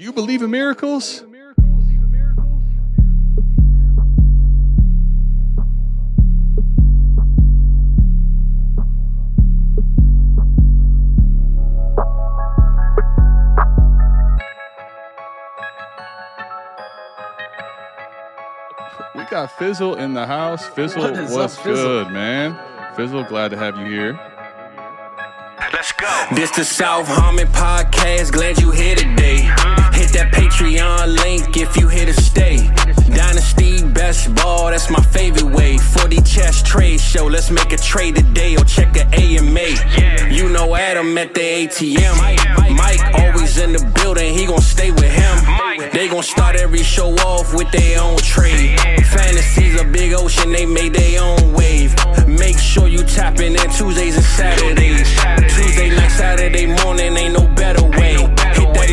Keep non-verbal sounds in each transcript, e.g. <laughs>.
Do you believe in miracles? We got Fizzle in the house. Fizzle, What is what's up, Fizzle? good, man? Fizzle, glad to have you here. Let's go. This the South Harmon podcast. Glad you here today. Hit that Patreon link if you here to stay. Dynasty best ball, that's my favorite way. 4D Chess trade show, let's make a trade today or check a AMA. You know Adam at the ATM. Mike always in the building, he gon' stay with him. They gon' start every show off with their own trade. Fantasies a big ocean, they made their own wave. Make sure you tapping in Tuesdays and Saturdays. Tuesday night, Saturday morning, ain't no better way.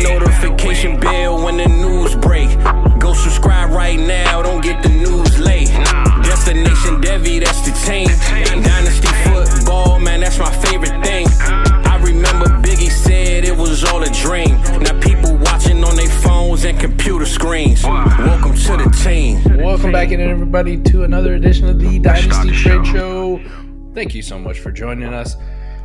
Hit that notification bell when the news break. Go subscribe right now, don't get the news late. Destination Devy, that's the team. Dynasty football, man, that's my favorite thing. I remember Biggie said it was all a dream. Now people watching on their phones and computer screens. Welcome to the team. Welcome back in, everybody, to another edition of the Dynasty Trade show. Show. Thank you so much for joining us.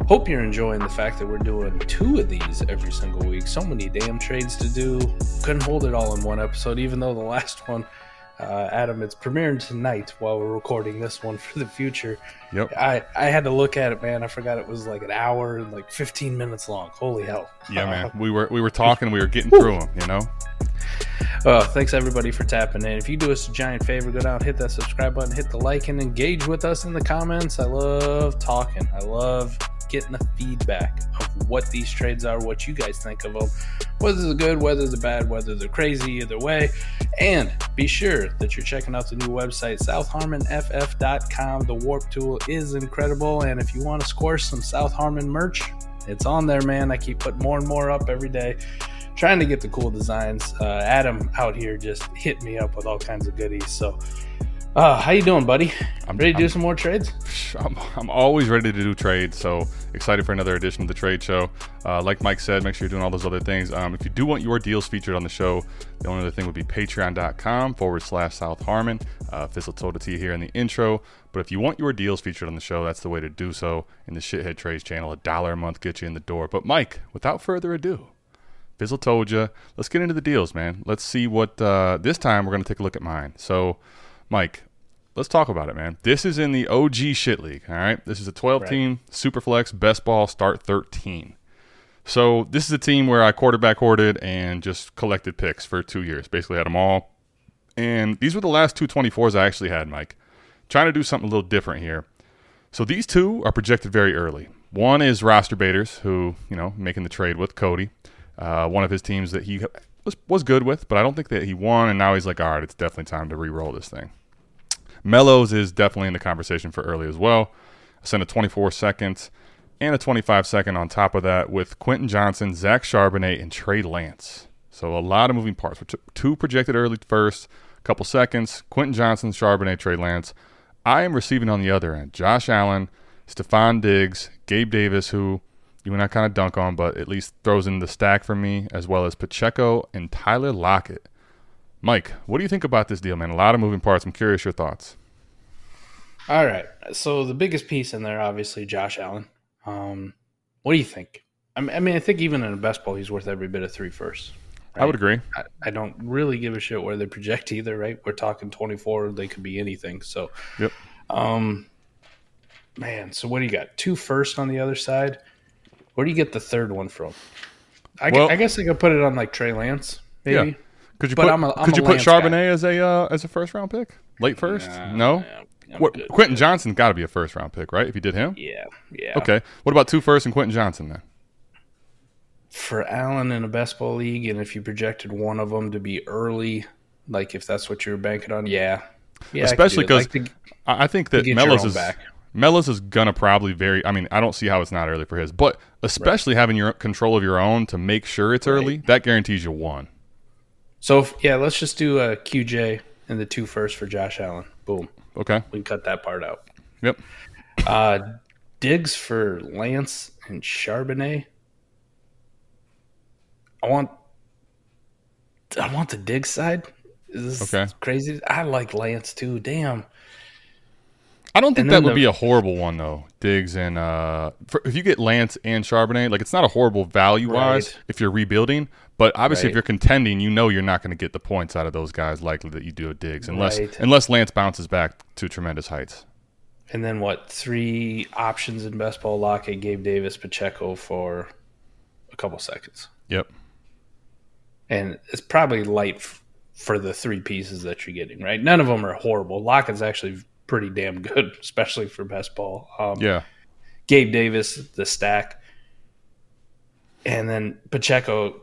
Hope you're enjoying the fact that we're doing two of these every single week. So many damn trades to do. Couldn't hold it all in one episode, even though the last one, uh, Adam, it's premiering tonight while we're recording this one for the future. Yep. I, I had to look at it, man. I forgot it was like an hour and like 15 minutes long. Holy hell. Yeah, <laughs> man. We were we were talking, we were getting through them, you know. Oh, thanks everybody for tapping in. If you do us a giant favor, go down, hit that subscribe button, hit the like, and engage with us in the comments. I love talking. I love getting the feedback of what these trades are, what you guys think of them, whether they're good, whether they're bad, whether they're crazy, either way. And be sure that you're checking out the new website, southharmonff.com. The WoRP tool is incredible. And if you want to score some South Harmon merch, it's on there, man. I keep putting more and more up every day trying to get the cool designs. Uh, Adam out here just hit me up with all kinds of goodies. So, uh, how you doing, buddy? I'm- Ready to do I'm- some more trades? I'm, I'm always ready to do trades, so excited for another edition of the Trade Show. Uh, like Mike said, make sure you're doing all those other things. Um, if you do want your deals featured on the show, the only other thing would be patreon.com forward slash South Harmon. Uh, Fizzle told it to you here in the intro. But if you want your deals featured on the show, that's the way to do so in the Shithead Trades channel. A dollar a month gets you in the door. But Mike, without further ado, Fizzle told you. Let's get into the deals, man. Let's see what. Uh, this time we're going to take a look at mine. So, Mike, let's talk about it, man. This is in the OG shit league. All right, this is a 12 team Superflex best ball start 13. So this is a team where I quarterback hoarded and just collected picks for two years. Basically had them all, and these were the last two 24s I actually had, Mike. Trying to do something a little different here. So these two are projected very early. One is roster baiters, who you know making the trade with Cody, uh, one of his teams that he was was good with, but I don't think that he won. And now he's like, all right, it's definitely time to re-roll this thing. Mellows is definitely in the conversation for early as well. I sent a 24 second and a 25 second on top of that with Quentin Johnson, Zach Charbonnet, and Trey Lance. So a lot of moving parts. Two projected early first, couple seconds. Quentin Johnson, Charbonnet, Trey Lance. I am receiving on the other end Josh Allen, Stefon Diggs, Gabe Davis, who you and I kind of dunk on, but at least throws in the stack for me, as well as Pacheco and Tyler Lockett. Mike, what do you think about this deal, man? A lot of moving parts. I'm curious your thoughts. All right. So the biggest piece in there, obviously, Josh Allen. Um, what do you think? I mean, I think even in a best ball, he's worth every bit of three firsts. I would agree. I, I don't really give a shit where they project <laughs> either, right? We're talking 24, they could be anything. So, Yep. um, man, so what do you got? Two first on the other side. Where do you get the third one from? I, Well- I guess I could put it on like Trey Lance, maybe. Yeah. Could you But put I'm a- I'm Could you put Lance guy. Charbonnet as a uh, as a first round pick, late first? no. Yeah, I'm What. Quentin Johnson got to be a first round pick, right? If you did him, Yeah, yeah. okay. What about two first and Quentin Johnson then? For Allen in a best ball league, and if you projected one of them to be early, like if that's what you were banking on, yeah, yeah, Especially because it. 'cause Like I I think that get your Mellows own is back. Mellows is gonna probably very. I mean, I don't see how it's not early for his, but especially having your control of your own to make sure it's early, that guarantees you one. So if, yeah, let's just do a QJ and the two first for Josh Allen. Boom, Okay. we can cut that part out. Yep. Uh, Diggs for Lance and Charbonnet. I want I want the dig side. Is this Okay. crazy? I like Lance too. Damn. I don't think that would the- be a horrible one though. Diggs and uh, for, if you get Lance and Charbonnet, like it's not a horrible value wise Right. if you're rebuilding. But obviously, if you're contending, you know you're not going to get the points out of those guys likely that you do at Diggs, unless Right. unless Lance bounces back to tremendous heights. And then what? Three options in best ball Lockett, Gabe Davis, Pacheco for a couple seconds. Yep. And it's probably light f- for the three pieces that you're getting, right? None of them are horrible. Lockett's actually pretty damn good, <laughs> especially for best ball. Um, Yeah. Gabe Davis, the stack. And then Pacheco.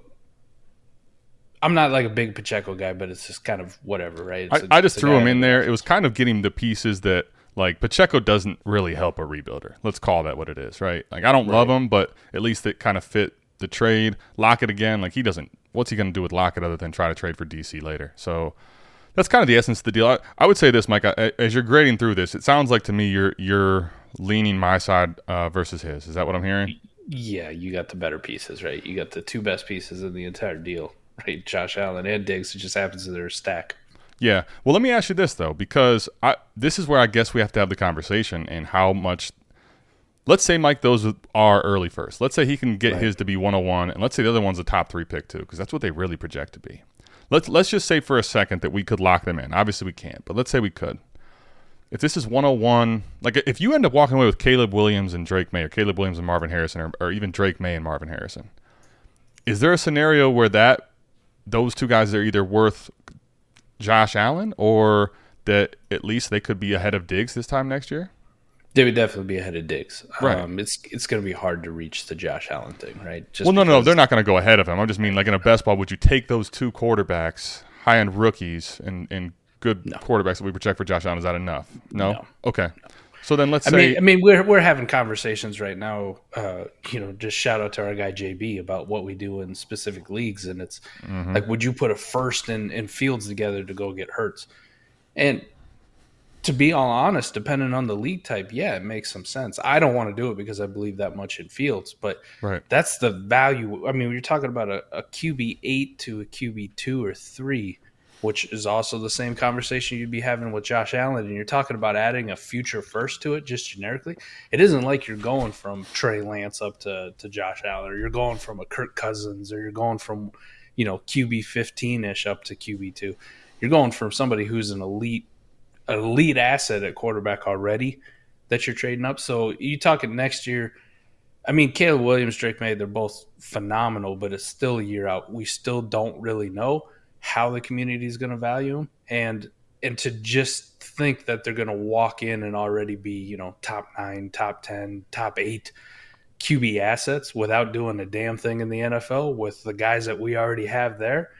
I'm not like a big Pacheco guy, but it's just kind of whatever, right? I, a- I just threw him in there. It was kind of getting the pieces that like Pacheco doesn't really help a rebuilder. Let's call that what it is, right? Like I don't love him, but at least it kind of fit the trade. Lockett again, like he doesn't. What's he going to do with Lockett other than try to trade for DC later? So that's kind of the essence of the deal. I, I would say this, Mike. I, as you're grading through this, it sounds like to me you're you're leaning my side uh, versus his. Is that what I'm hearing? Yeah, you got the better pieces, right? You got the two best pieces in the entire deal, <laughs> right? Josh Allen and Diggs. It just happens that they're stack. Yeah. Well, let me ask you this though, because I this is where I guess we have to have the conversation and how much. Let's say Mike, those are early first. Let's say he can get his to be 101, and let's say the other one's a top three pick too, because that's what they really project to be. Let's let's just say for a second that we could lock them in. Obviously, we can't, but let's say we could. If this is 101, like if you end up walking away with Caleb Williams and Drake Maye, or Caleb Williams and Marvin Harrison, or, or even Drake Maye and Marvin Harrison, is there a scenario where that those two guys are either worth Josh Allen or that at least they could be ahead of Diggs this time next year? They would definitely be ahead of Diggs. Right. Um, it's it's going to be hard to reach the Josh Allen thing, right? Just well, no, no, no, they're not going to go ahead of him. I am just mean like in a best ball, would you take those two quarterbacks, high end rookies, and and good quarterbacks that we project for Josh Allen? Is that enough? No. No. Okay. So then let's I say mean, I mean, we're we're having conversations right now. Uh, you know, just shout out to our guy JB about what we do in specific leagues, and it's Mm-hmm. like, would you put a first and, and Fields together to go get Hurts? And to be all honest, depending on the league type, yeah, it makes some sense. I don't want to do it because I believe that much in Fields, but right. that's the value. I mean, you're talking about a, a QB eight to a QB two or three, which is also the same conversation you'd be having with Josh Allen. And you're talking about adding a future first to it just generically. It isn't like you're going from Trey Lance up to, to Josh Allen, or you're going from a Kirk Cousins, or you're going from, you know, QB 15 ish up to QB two. You're going from somebody who's an elite, elite asset at quarterback already that you're trading up. So you talking next year. I mean, Caleb Williams, Drake Maye, they're both phenomenal, but it's still a year out. We still don't really know how the community is going to value them, and and to just think that they're going to walk in and already be, you know, top nine, top ten, top eight QB assets without doing a damn thing in the NFL with the guys that we already have there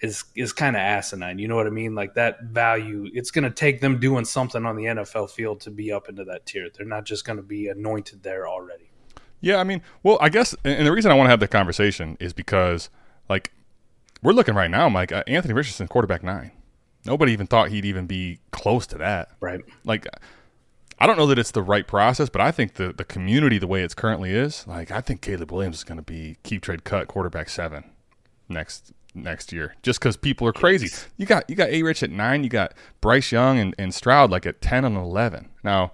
is is kind of asinine. You know what I mean? Like that value, it's going to take them doing something on the NFL field to be up into that tier. They're not just going to be anointed there already. Yeah, I mean, well, I guess, and the reason I want to have the conversation is because, like, we're looking right now, Mike. Uh, Anthony Richardson, quarterback nine. Nobody even thought he'd even be close to that. Right. Like, I don't know that it's the right process, but I think the the community, the way it's currently is, like, I think Caleb Williams is going to be KeepTradeCut quarterback seven next next year, just because people are crazy. You got you got A Rich at nine, you got Bryce Young and, and Stroud like at ten and eleven. Now,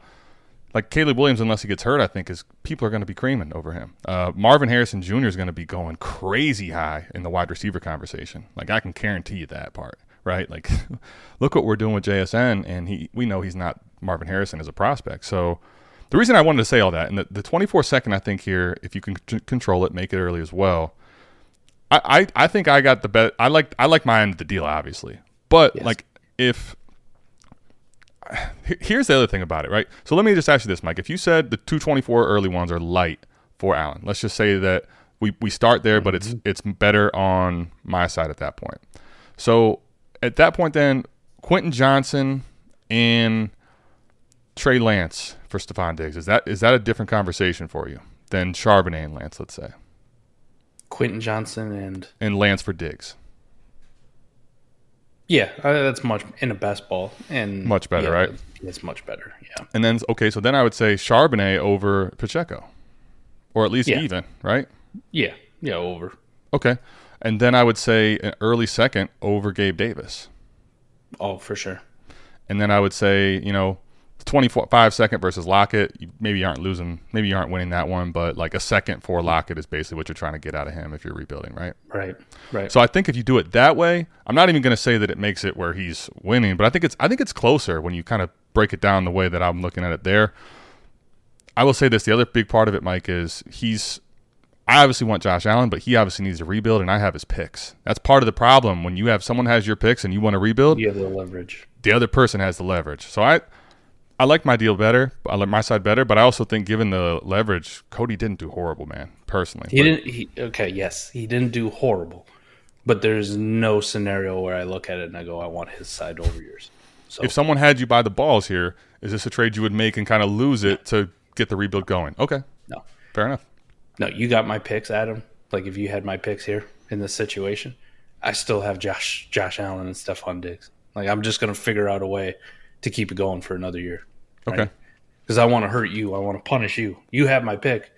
like Caleb Williams, unless he gets hurt, I think is people are going to be creaming over him. Uh, Marvin Harrison Jr. is going to be going crazy high in the wide receiver conversation. Like I can guarantee you that part, right? Like, <laughs> look what we're doing with JSN, and he we know he's not Marvin Harrison as a prospect. So the reason I wanted to say all that, and the, the 24 second, I think here, if you can c- control it, make it early as well. I, I, I think I got the bet. I like I like my end of the deal, obviously, but Yes. like if here's the other thing about it, right? So let me just ask you this, Mike. If you said the 224 early ones are light for Allen, let's just say that we, we start there, but it's mm-hmm. it's better on my side at that point. So at that point, then Quentin Johnson and Trey Lance for Stefon Diggs is that is that a different conversation for you than Charbonnet and Lance? Let's say Quentin Johnson and and Lance for Diggs. yeah, uh, that's much in a best ball and Much better, yeah, right? It's much better. Yeah. And then okay, so then I would say Charbonnet over Pacheco, or at least Yeah. even, right? Yeah. Yeah. Over. Okay. And then I would say an early second over Gabe Davis. Oh, for sure. And then I would say, you know, 25 second versus Lockett. You maybe you aren't losing, maybe you aren't winning that one, but like a second for Lockett is basically what you're trying to get out of him if you're rebuilding, right? Right. Right. So I think if you do it that way, I'm not even going to say that it makes it where he's winning, but I think it's I think it's closer when you kind of break it down the way that I'm looking at it there. I will say this: the other big part of it, Mike, is he's. I obviously want Josh Allen, but he obviously needs to rebuild, and I have his picks. That's part of the problem when you have someone has your picks and you want to rebuild. you have the leverage. The other person has the leverage. So I, I like my deal better. I like my side better, but I also think given the leverage, Cody didn't do horrible, man. Personally, He But- didn't. He, okay, yes, he didn't do horrible, but there's no scenario where I look at it and I go, I want his side over yours. So if someone had you by the balls here, is this a trade you would make and kind of lose it to get the rebuild going? Okay, no, fair enough. no, you got my picks, Adam. Like if you had my picks here in this situation, I still have Josh, Josh Allen, and Stefon Diggs. Like I'm just gonna figure out a way to keep it going for another year. Okay, because I want to hurt you. I want to punish you. You have my pick.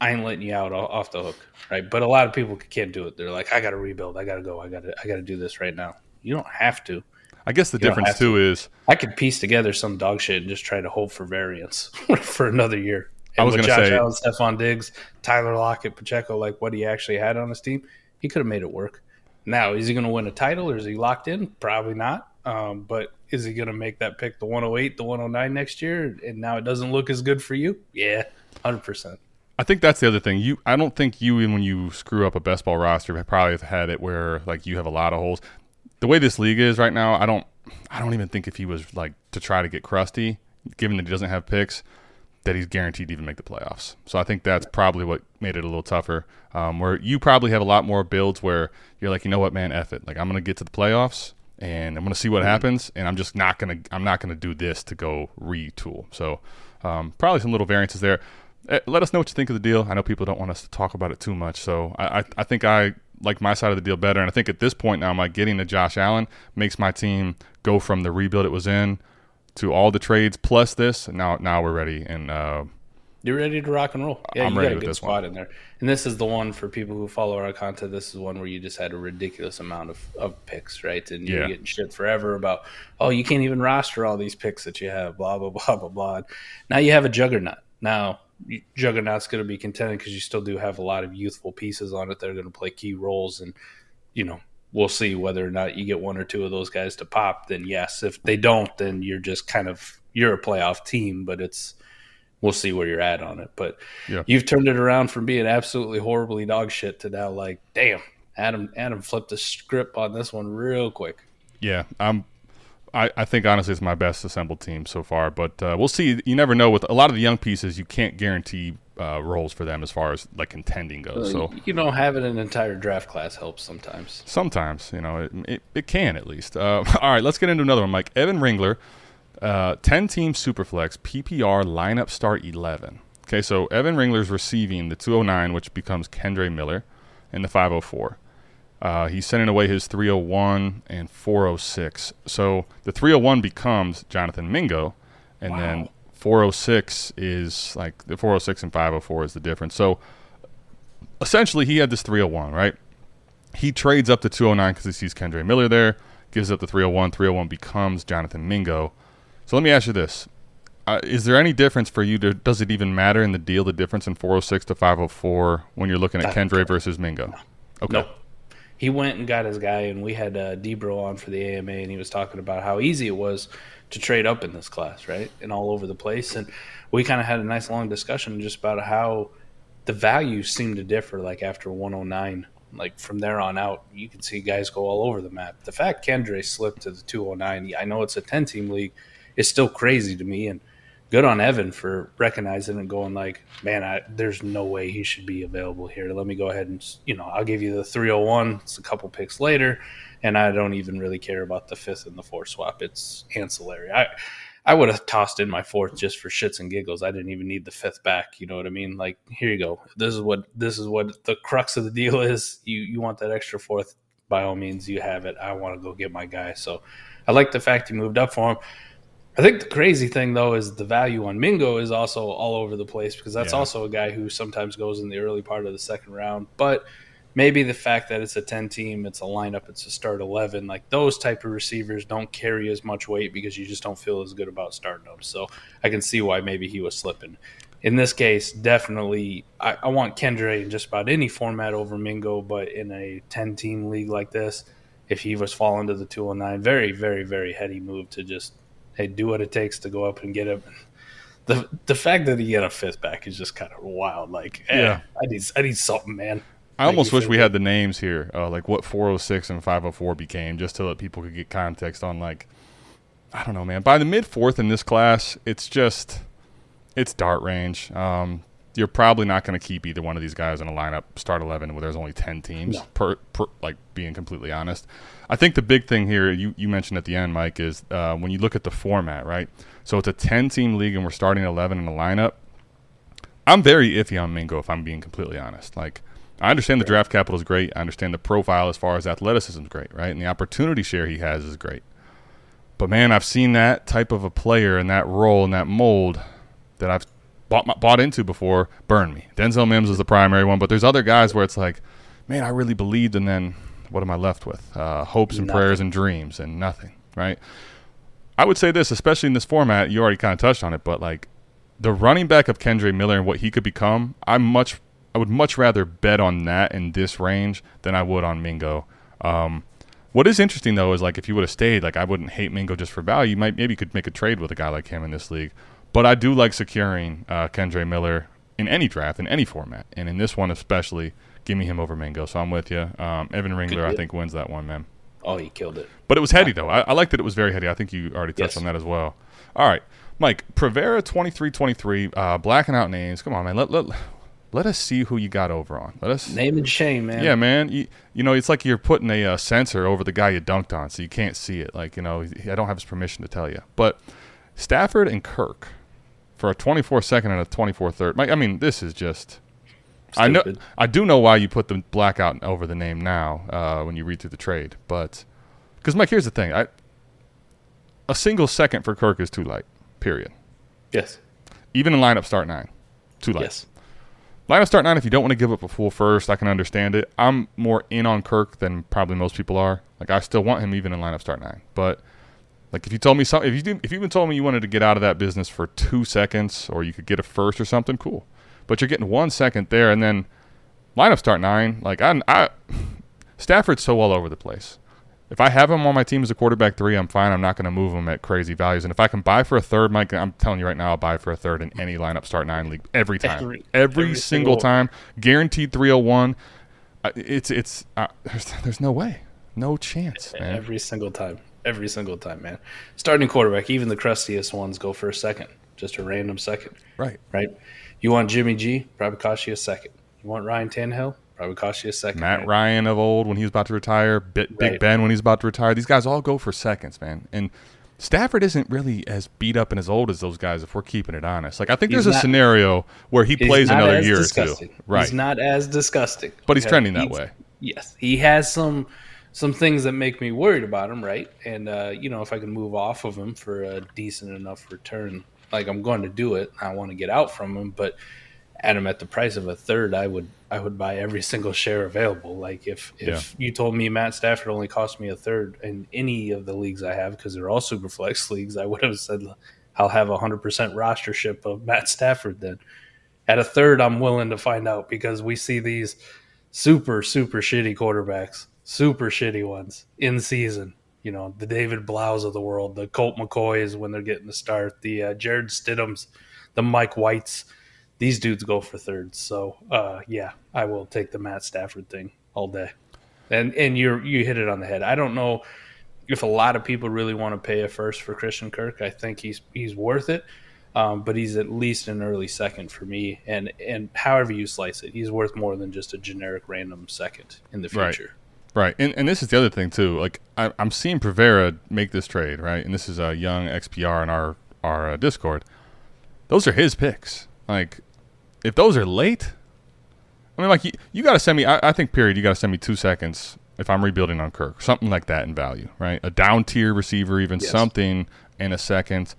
I ain't letting you out off the hook, right? But a lot of people can't do it. They're like, I got to rebuild. I got to go. I got to. I got to do this right now. You don't have to. I guess the don't difference have to. too is I could piece together some dog shit and just try to hope for variance <laughs> for another year. And I was with gonna Josh say- Allen, Stefon Diggs, Tyler Lockett, Pacheco, like what he actually had on his team, he could have made it work. Now, is he going to win a title or is he locked in? Probably not. Um, but is he going to make that pick the 108, the 109 next year? And now it doesn't look as good for you? Yeah, 100%. I think that's the other thing. You, I don't think you, even when you screw up a best ball roster, probably have had it where like you have a lot of holes. The way this league is right now, I don't, I don't even think if he was like to try to get crusty, given that he doesn't have picks, that he's guaranteed to even make the playoffs. So I think that's probably what made it a little tougher. Um, where you probably have a lot more builds where you're like, you know what, man, F it. Like I'm gonna get to the playoffs and I'm gonna see what happens, and I'm just not gonna, I'm not gonna do this to go retool. So um, probably some little variances there. Eh, Let us know what you think of the deal. I know people don't want us to talk about it too much, so I, I, I think I like my side of the deal better. And I think at this point now, my getting to Josh Allen makes my team go from the rebuild it was in to all the trades plus this. And now, now we're ready. And uh, You're ready to rock and roll. Yeah, I'm you ready got a good squad one. in there. And this is the one for people who follow our content. This is one where you just had a ridiculous amount of, of picks, right? And you're Yeah. getting shit forever about, oh, you can't even roster all these picks that you have, blah, blah, <laughs> blah, blah, blah. Now you have a juggernaut. Now, Juggernaut's going to be contending because you still do have a lot of youthful pieces on it that are going to play key roles. And, you know, we'll see whether or not you get one or two of those guys to pop. Then, yes. If they don't, then you're just kind of, you're a playoff team, but it's, we'll see where you're at on it. But Yeah. you've turned it around from being absolutely horribly dog shit to now like, damn, Adam Adam flipped the script on this one real quick. yeah, I'm. I, I think honestly it's my best assembled team so far, but uh, we'll see. You never know with a lot of the young pieces. You can't guarantee uh, roles for them as far as like contending goes. So you know, having an entire draft class helps sometimes. Sometimes, you know, it, it, it can at least. Uh, <laughs> all right, let's get into another one, Mike. Evan Ringler, uh, 10 team Superflex, PPR lineup start 11. Okay, so Evan Ringler's receiving the 209, which becomes Kendre Miller, and the 504. Uh, he's sending away his 301 and 406. So the 301 becomes Jonathan Mingo, and then 406 is like the 406 and 504 is the difference. So essentially, he had this 301, right? he trades up to 209 because he sees Kendre Miller there, gives up the 301. 301 becomes Jonathan Mingo. So let me ask you this. Uh, is there any difference for you? To, does it even matter in the deal, the difference in 406 to 504 when you're looking at Kendre versus Mingo? Okay. Nope. He went and got his guy, and we had uh, Debro on for the AMA, and he was talking about how easy it was to trade up in this class, right, and all over the place. And we kind of had a nice long discussion just about how the values seem to differ. Like after 109, like from there on out, you can see guys go all over the map. The fact Kendre slipped to the 209, I know it's a 10 team league, is still crazy to me, and good on Evan for recognizing and going like, man, I, there's no way he should be available here. Let me go ahead and you know I'll give you the 301. It's a couple picks later, and I don't even really care about the fifth and the fourth swap. It's ancillary. I I would have tossed in my fourth just for shits and giggles. I didn't even need the fifth back. You know what I mean? Like here you go. This is what this is what the crux of the deal is. You you want that extra fourth? By all means, you have it. I want to go get my guy. So I like the fact he moved up for him. I think the crazy thing though is the value on Mingo is also all over the place because that's Yeah. also a guy who sometimes goes in the early part of the second round. But maybe the fact that it's a 10 team, it's a lineup, it's a start 11, like those type of receivers don't carry as much weight because you just don't feel as good about starting them. So I can see why maybe he was slipping. In this case, definitely, I, I want Kendre in just about any format over Mingo, but in a 10 team league like this, if he was falling to the 209, very, very, very heady move to just, hey, do what it takes to go up and get him. The, the fact that he had a fifth back is just kind of wild. Like, eh, Yeah. I need I need something, man. I almost wish we good. had the names here, uh, like what 406 and 504 became, just to let people could get context on like, I don't know, man. By the mid fourth in this class, it's just, it's dart range. Um, you're probably not going to keep either one of these guys in a lineup start 11 where there's only 10 teams. No. Per, per, like being completely honest, I think the big thing here you you mentioned at the end, Mike, is uh, when you look at the format, right? So it's a 10 team league and we're starting 11 in a lineup. I'm very iffy on Mingo if I'm being completely honest. Like I understand the draft capital is great. I understand the profile as far as athleticism is great, right? And the opportunity share he has is great. But man, I've seen that type of a player in that role in that mold that I've bought my, bought into before burn me. Denzel Mims is the primary one, but there's other guys where it's like, man, I really believed, and then what am I left with? Uh, hopes and Nothing. prayers and dreams and nothing, right? I would say this, especially in this format. You already kind of touched on it, but like the running back of Kendre Miller and what he could become, I'm much, I would much rather bet on that in this range than I would on Mingo. Um, what is interesting though is like if you would have stayed, like I wouldn't hate Mingo just for value. You might maybe you could make a trade with a guy like him in this league. But I do like securing uh, Kendre Miller in any draft in any format, and in this one especially, give me him over Mingo. So I'm with you. Um, Evan Ringler, I think, wins that one, man. Oh, he killed it. But it was heady though. I, I like that it was very heady. I think you already touched Yes. on that as well. All right, Mike Prevera twenty three twenty three. Uh, blacking out names. Come on, man. Let let let us see who you got over on. Let us. Name and shame, man. Yeah, man. You, you know, it's like you're putting a uh, censor over the guy you dunked on, so you can't see it. Like, you know, I don't have his permission to tell you. But Stafford and Kirk for a 24 second and a 24 third. Mike, I mean, this is just. I know. I do know why you put the blackout over the name now uh, when you read through the trade, but because Mike, here's the thing: I, a single second for Kirk is too light. Period. Yes. Even in lineup start nine, too light. Yes. Lineup start nine. If you don't want to give up a full first, I can understand it. I'm more in on Kirk than probably most people are. Like I still want him even in lineup start nine. But like if you told me something, if you did, if you even told me you wanted to get out of that business for two seconds, or you could get a first or something, cool. But you're getting one second there, and then lineup start nine. Like I, I Stafford's so all over the place. If I have him on my team as a quarterback three, I'm fine. I'm not going to move him at crazy values. And if I can buy for a third, Mike, I'm telling you right now, I'll buy for a third in any lineup start nine league every time, every, Every- every single single- time, guaranteed 301. Uh, It's it's uh, there's there's no way, no chance, man. Every single time. Every single time, man. Starting quarterback, even the crustiest ones go for a second. Just a random second. Right. Right? You want Jimmy G, probably cost you a second. You want Ryan Tannehill, probably cost you a second. Matt right? Ryan of old when he was about to retire, Bit, Big Right. Ben when he's about to retire. These guys all go for seconds, man. And Stafford isn't really as beat up and as old as those guys if we're keeping it honest. Like I think He's there's a scenario where he plays another year disgusting. or two. Right. He's not as disgusting. but he's Okay? trending that He's- way. Yes, he has some some things that make me worried about him, right? And uh, you know, if I can move off of him for a decent enough return, like I'm going to do it. I want to get out from him, but at him at the price of a third, I would I would buy every <laughs> single share available. Like if if you told me Matt Stafford only cost me a third in any of the leagues I have because they're all super flex <laughs> leagues, I would have said I'll have a hundred percent rostership of <laughs> Matt Stafford then. At a third, I'm willing to find out because we see these super super shitty quarterbacks, super shitty ones in season. You know, the David Blough of the world, the Colt McCoys when they're getting the start, the uh, Jarrett Stidhams, the Mike Whites. These dudes go for thirds. So, uh, yeah, I will take the Matt Stafford thing all day. And and you you hit it on the head. I don't know if a lot of people really want to pay a first for Christian Kirk. I think he's he's worth it. Um, but he's at least an early second for me, and and however you slice it, he's worth more than just a generic random second in the future. Right, and and this is the other thing too. Like I, I'm seeing Prevera make this trade, right? And this is a young XPR in our our uh, Discord. Those are his picks. Like, if those are late, I mean, like you, you got to send me. I, I think period. You got to send me two seconds if I'm rebuilding on Kirk, something like that in value, right? A down tier receiver, even Yes. something in a second.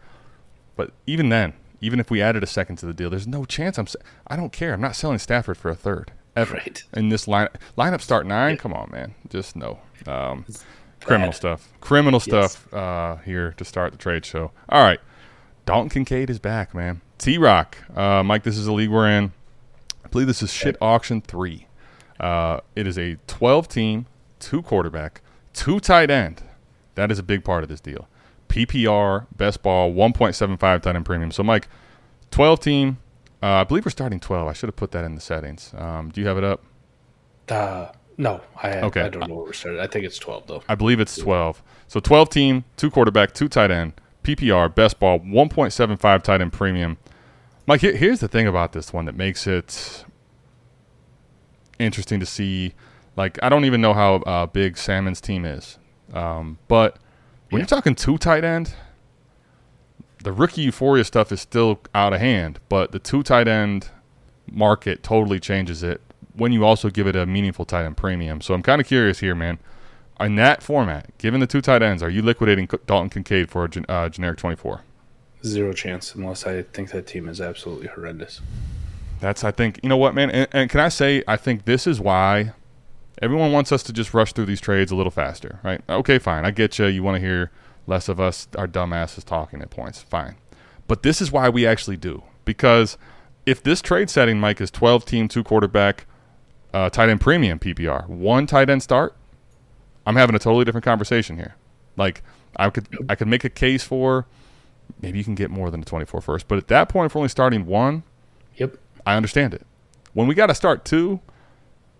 But even then, even if we added a second to the deal, there's no chance I'm. I don't care. I'm not selling Stafford for a third. Ever Right. in this line lineup start nine. Come on, man, just no. Um, criminal stuff. Criminal Yes. stuff uh, here to start the trade show. All right, Dalton Kincaid is back, man. T Rock, uh, Mike. This is the league we're in. I believe this is shit auction three. Uh, it is a 12 team, two quarterback, two tight end. That is a big part of this deal. PPR, best ball, 1.75 tight end premium. So, Mike, 12 team. Uh, I believe we're starting 12. I should have put that in the settings. Um, do you have it up? Uh, no, I Okay. I don't know where we're started. I think it's twelve though. I believe it's 12. So 12 team, two quarterback, two tight end, PPR, best ball, 1.75 tight end premium. Mike, here, here's the thing about this one that makes it interesting to see. Like, I don't even know how uh, big Salmon's team is. Um, but when you're talking two tight end, the rookie euphoria stuff is still out of hand, but the two tight end market totally changes it when you also give it a meaningful tight end premium. So I'm kind of curious here, man. In that format, given the two tight ends, are you liquidating Dalton Kincaid for a gen- uh, generic 24? Zero chance unless I think that team is absolutely horrendous. That's, I think, you know what, man? And, and can I say, I think this is why everyone wants us to just rush through these trades a little faster, right? Okay, fine. I get you. You want to hear less of us, our dumbasses, talking at points. Fine. But this is why we actually do. Because if this trade setting, Mike, is 12 team, two quarterback, uh, tight end premium PPR, one tight end start, I'm having a totally different conversation here. Like, I could I could make a case for maybe you can get more than a 24 first. But at that point, if we're only starting one, Yep. I understand it. When we got to start two,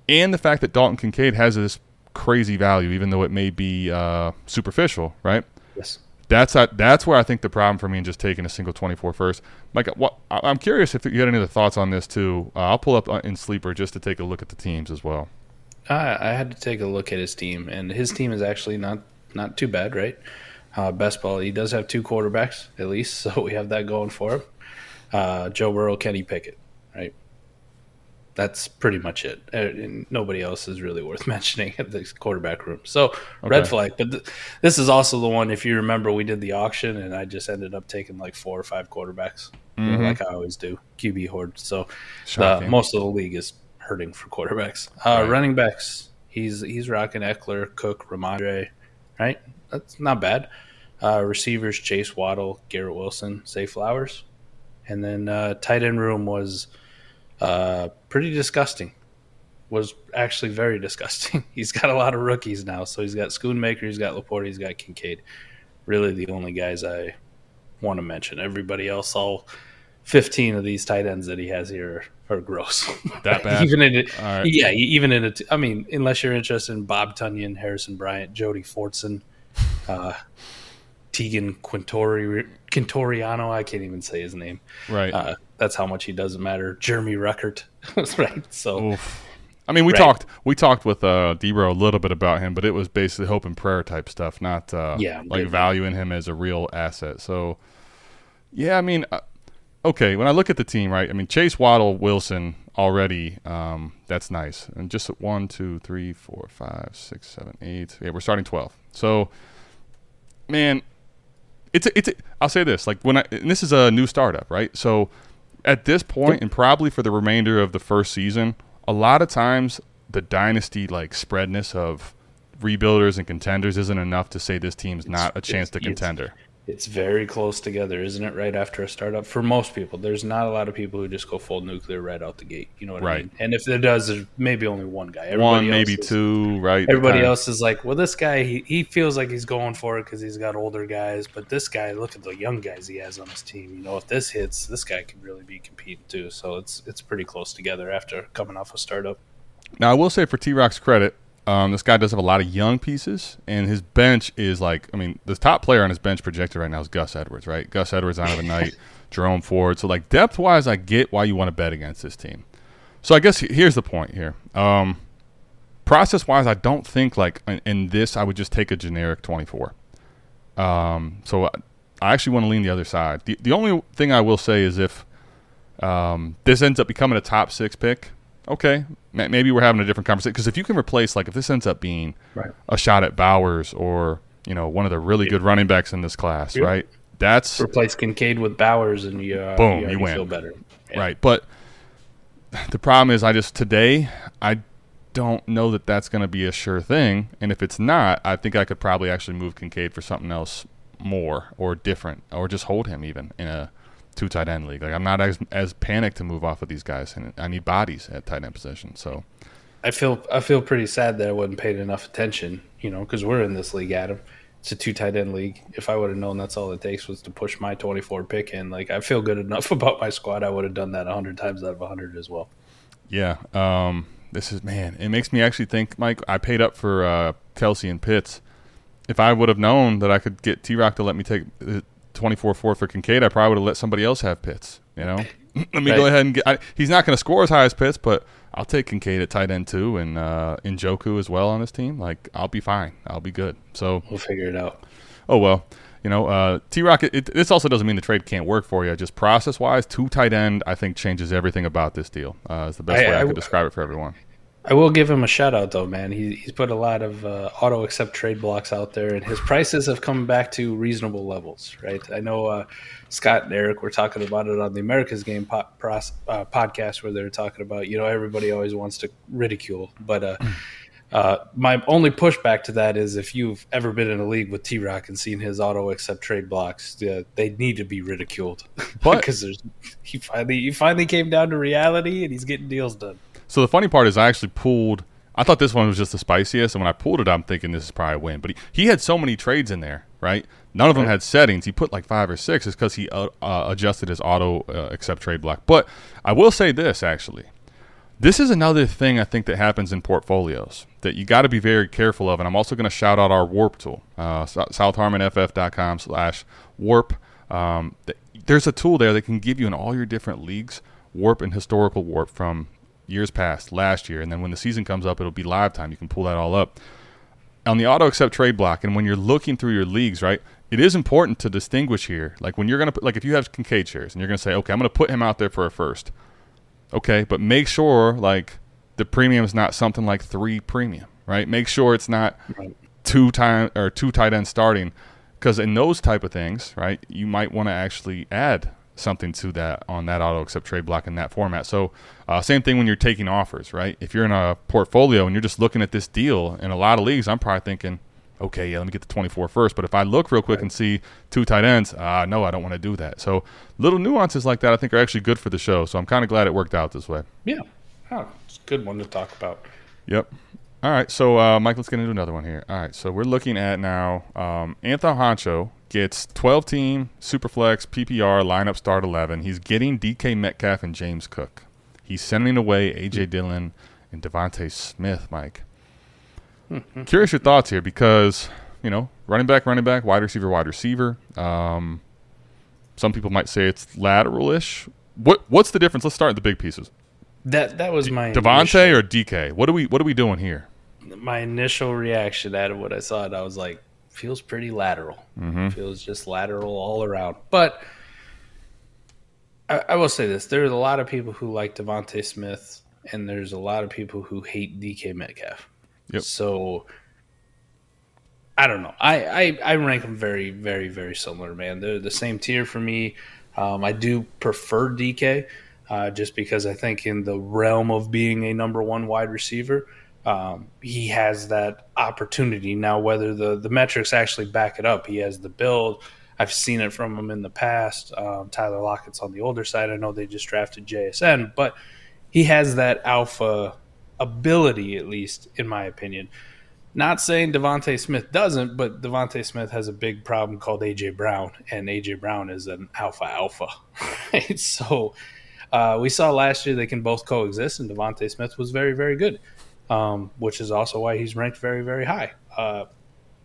and the fact that Dalton Kincaid has this crazy value, even though it may be uh, superficial, right? Yes. That's that's where I think the problem for me in just taking a single 24 first. Mike, what, I- I'm curious if you had any other thoughts on this too. Uh, I'll pull up uh, in Sleeper just to take a look at the teams as well. I, I had to take a look at his team, and his team is actually not not too bad, right? Uh, best ball. He does have two quarterbacks at least, <laughs> so we have that going for him. Uh, Joe Burrow, Kenny Pickett, right? That's pretty much it. Uh, and nobody else is really worth <laughs> mentioning at this quarterback room. So red flag. But th- this is also the one. If you remember, we did the auction, and I just ended up taking like four or five quarterbacks, you know, Mhm. like I always do. QB horde. So the, most of the league is hurting for quarterbacks. Uh, Right. Running backs, he's he's rocking Ekeler, Cook, Rhamondre, right? That's not bad. Uh, receivers, Chase Waddle, Garrett Wilson, Zay Flowers, and then uh, tight end room was uh, pretty disgusting. Was actually very <laughs> disgusting. He's got a lot of rookies now, so he's got Schoonmaker, he's got LaPorta, he's got Kincaid. Really, the only guys I want to mention. Everybody else, all fifteen of these tight ends that he has here are, gross. <laughs> That bad? even in it, right. yeah, even in it. I mean, unless you're interested in Bob Tunyon, Harrison Bryant, Jody Fortson, uh, Teagan Quintori, Quintoriano. I can't even say his name. Right. Uh, that's how much he doesn't matter. Jeremy Ruckert, <laughs> right? So Oof. I mean, we Right. talked we talked with uh, Debro a little bit about him, but it was basically hope and prayer type stuff, not uh, Yeah, like yeah. valuing him as a real asset. So, yeah, I mean, uh, okay, when I look at the team, right? I mean, Chase Waddle, Wilson already, um, that's nice, and just one, two, three, four, five, six, seven, eight. Yeah, we're starting twelve. So, man, it's a, it's. A, I'll say this: like when I, and this is a new startup, right? So, at this point, and probably for the remainder of the first season, a lot of times the dynasty like spreadness of rebuilders and contenders isn't enough to say this team's not a chance to contender. It's very close together, isn't it? Right after a startup, for most people, there's not a lot of people who just go full nuclear right out the gate. You know what I Right. mean? And if there does, there's maybe only one guy. Everybody One, maybe is- two, right? Everybody Kinda- else is like, well, this guy, he, he feels like he's going for it because he's got older guys. But this guy, look at the young guys he has on his team. You know, if this hits, this guy could really be competing too. So it's it's pretty close together after coming off a startup. Now, I will say for T Rock's credit, um, this guy does have a lot of young pieces, and his bench is like, I mean, the top player on his bench projected right now is Gus Edwards, right? Gus Edwards out of the <laughs> night, Jerome Ford. So, like, depth wise, I get why you want to bet against this team. So, I guess here's the point here. Um, process wise, I don't think, like, in, in this, I would just take a generic 24. Um, so, I, I actually want to lean the other side. The, the only thing I will say is if um, this ends up becoming a top six pick, okay, maybe we're having a different conversation. Because if you can replace, like, if this ends up being Right. a shot at Bowers or you know one of the really good running backs in this class, Yep. right? That's Replace Kincaid with Bowers, and you uh, Boom, you, you win. Feel better. Yeah. right. But the problem is, I just today I don't know that that's going to be a sure thing. And if it's not, I think I could probably actually move Kincaid for something else more or different, or just hold him even in a two tight end league. Like I'm not as as panicked to move off of these guys, and I need bodies at tight end position. So I feel I feel pretty sad that I wasn't paid enough attention, you know, because we're in this league, Adam. It's a two tight end league. If I would have known that's all it takes was to push my 24 pick in, like I feel good enough <laughs> about my squad, I would have done that 100 times out of 100 as well. Yeah. Um, this is man. It makes me actually think, Mike. I paid up for uh, Kelce and Pitts. If I would have known that I could get T Rock to let me take twenty four four for Kincaid, I probably would have let somebody else have Pitts. You know, <clears throat> let me Right. go ahead and get. I, he's not going to score as high as Pitts, but I'll take Kincaid at tight end too, and uh, Njoku as well on this team. Like I'll be fine. I'll be good. So We'll figure it out. oh well. You know, uh, T Rock. This also doesn't mean the trade can't work for you. Just process wise, two tight end, I think changes everything about this deal. Uh, is the best I- way I, I could describe it for everyone. I will give him a shout out though, man. He, he's put a lot of uh, auto accept trade blocks out there, and his prices have come back to reasonable levels. Right? I know uh, Scott and Eric were talking about it on the America's Game po- pros, uh, podcast, where they're talking about you know everybody always wants to ridicule, but uh, uh, my only pushback to that is if you've ever been in a league with T Rock and seen his auto accept trade blocks, they need to be ridiculed <laughs> because he finally he finally came down to reality and he's getting deals done. So the funny part is, I actually pulled. I thought this one was just the spiciest, and when I pulled it, I'm thinking this is probably a win. But he, he had so many trades in there, right? None of them had settings. He put like five or six. It's because he uh, uh, adjusted his auto uh, accept trade block. But I will say this actually, this is another thing I think that happens in portfolios that you got to be very careful of. And I'm also going to shout out our WoRP tool, uh, southharmonff.com slash warp. Um, there's a tool there that can give you in all your different leagues warp and historical warp from years past, last year, and then when the season comes up, it'll be live time. You can pull that all up on the auto accept trade block. And when you're looking through your leagues, right, it is important to distinguish here. Like when you're gonna put, like if you have Kincaid shares and you're gonna say, okay, I'm gonna put him out there for a first. Okay, but make sure like the premium is not something like three premium, right? Make sure it's not two time or two tight ends starting, because in those type of things, right, you might want to actually add something to that on that auto accept trade block in that format. So uh, same thing when you're taking offers, right? If you're in a portfolio and you're just looking at this deal in a lot of leagues, I'm probably thinking, okay, yeah, let me get the 24 first. But if I look real quick and see two tight ends, uh, no, I don't want to do that. So little nuances like that, I think, are actually good for the show. So I'm kind of glad it worked out this way. Yeah, oh, it's a good one to talk about. Yep. All right, so uh, Mike, let's get into another one here. All right, so we're looking at now. Um, Anthony Honcho gets 12 team Superflex PPR lineup start 11. He's getting DK Metcalf and James Cook. He's sending away AJ hmm. Dillon and DeVonta Smith. Mike, hmm, hmm. curious your thoughts here because you know running back, running back, wide receiver, wide receiver. Um, some people might say it's lateral-ish. What what's the difference? Let's start at the big pieces. That that was my DeVonta initial- or DK? What are we what are we doing here? my initial reaction out of what I saw. it, I was like, feels pretty lateral. Mm-hmm. Feels just lateral all around. But I, I will say this: there's a lot of people who like DeVonta Smith, and there's a lot of people who hate DK Metcalf. Yep. So I don't know. I, I I rank them very very very similar, man. They're the same tier for me. Um, I do prefer DK uh, just because I think in the realm of being a number one wide receiver, um, he has that opportunity now. Whether the the metrics actually back it up, he has the build. I've seen it from him in the past. Um, Tyler Lockett's on the older side. I know they just drafted JSN, but he has that alpha ability, at least in my opinion. Not saying DeVonta Smith doesn't, but DeVonta Smith has a big problem called AJ Brown, and AJ Brown is an alpha alpha. <laughs> So uh, we saw last year they can both coexist, and DeVonta Smith was very, very good, um, which is also why he's ranked very, very high. Uh,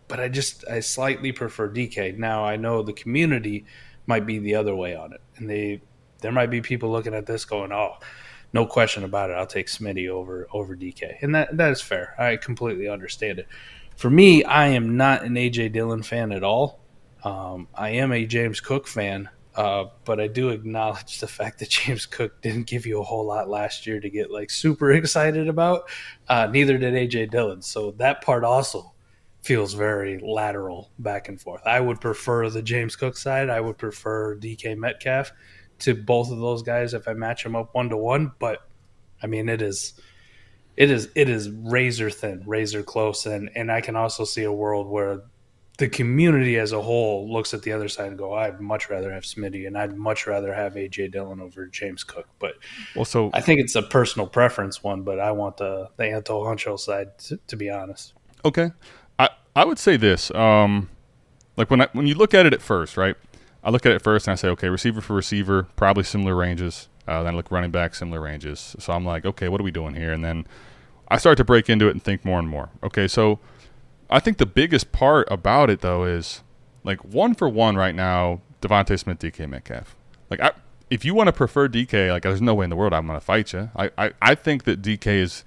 but I just I slightly prefer DK. Now I know the community might be the other way on it, and they there might be people looking at this going, "Oh, no question about it, I'll take Smitty over over DK," and that that is fair. I completely understand it. For me, I am not an AJ Dillon fan at all. Um, I am a James Cook fan, uh, but I do acknowledge the fact that <laughs> James Cook didn't give you a whole lot last year to get like super excited about. Uh, neither did AJ Dillon, so that part also feels very lateral back and forth. I would prefer the James Cook side. I would prefer DK Metcalf to both of those guys if I match them up one to one. But I mean, it is it is it is razor thin, razor close, and and I can also see a world where the community as a whole looks at the other side and go, I'd much rather have Smitty and I'd much rather have AJ Dillon over James Cook. But Well, so I think it's a personal preference one, but I want the the Anto Huncho side to, to be honest. Okay, I I would say this. Um, like when I, when you look at it at first, right? I look at it first and I say, okay, receiver for receiver, probably similar ranges. Uh, then I look running back, similar ranges. So I'm like, okay, what are we doing here? And then I start to break into it and think more and more. Okay, so I think the biggest part about it though is like one for one right now, DeVonta Smith, DK Metcalf. Like I, if you want to prefer DK, like there's no way in the world I'm going to fight you. I, I, I think that DK is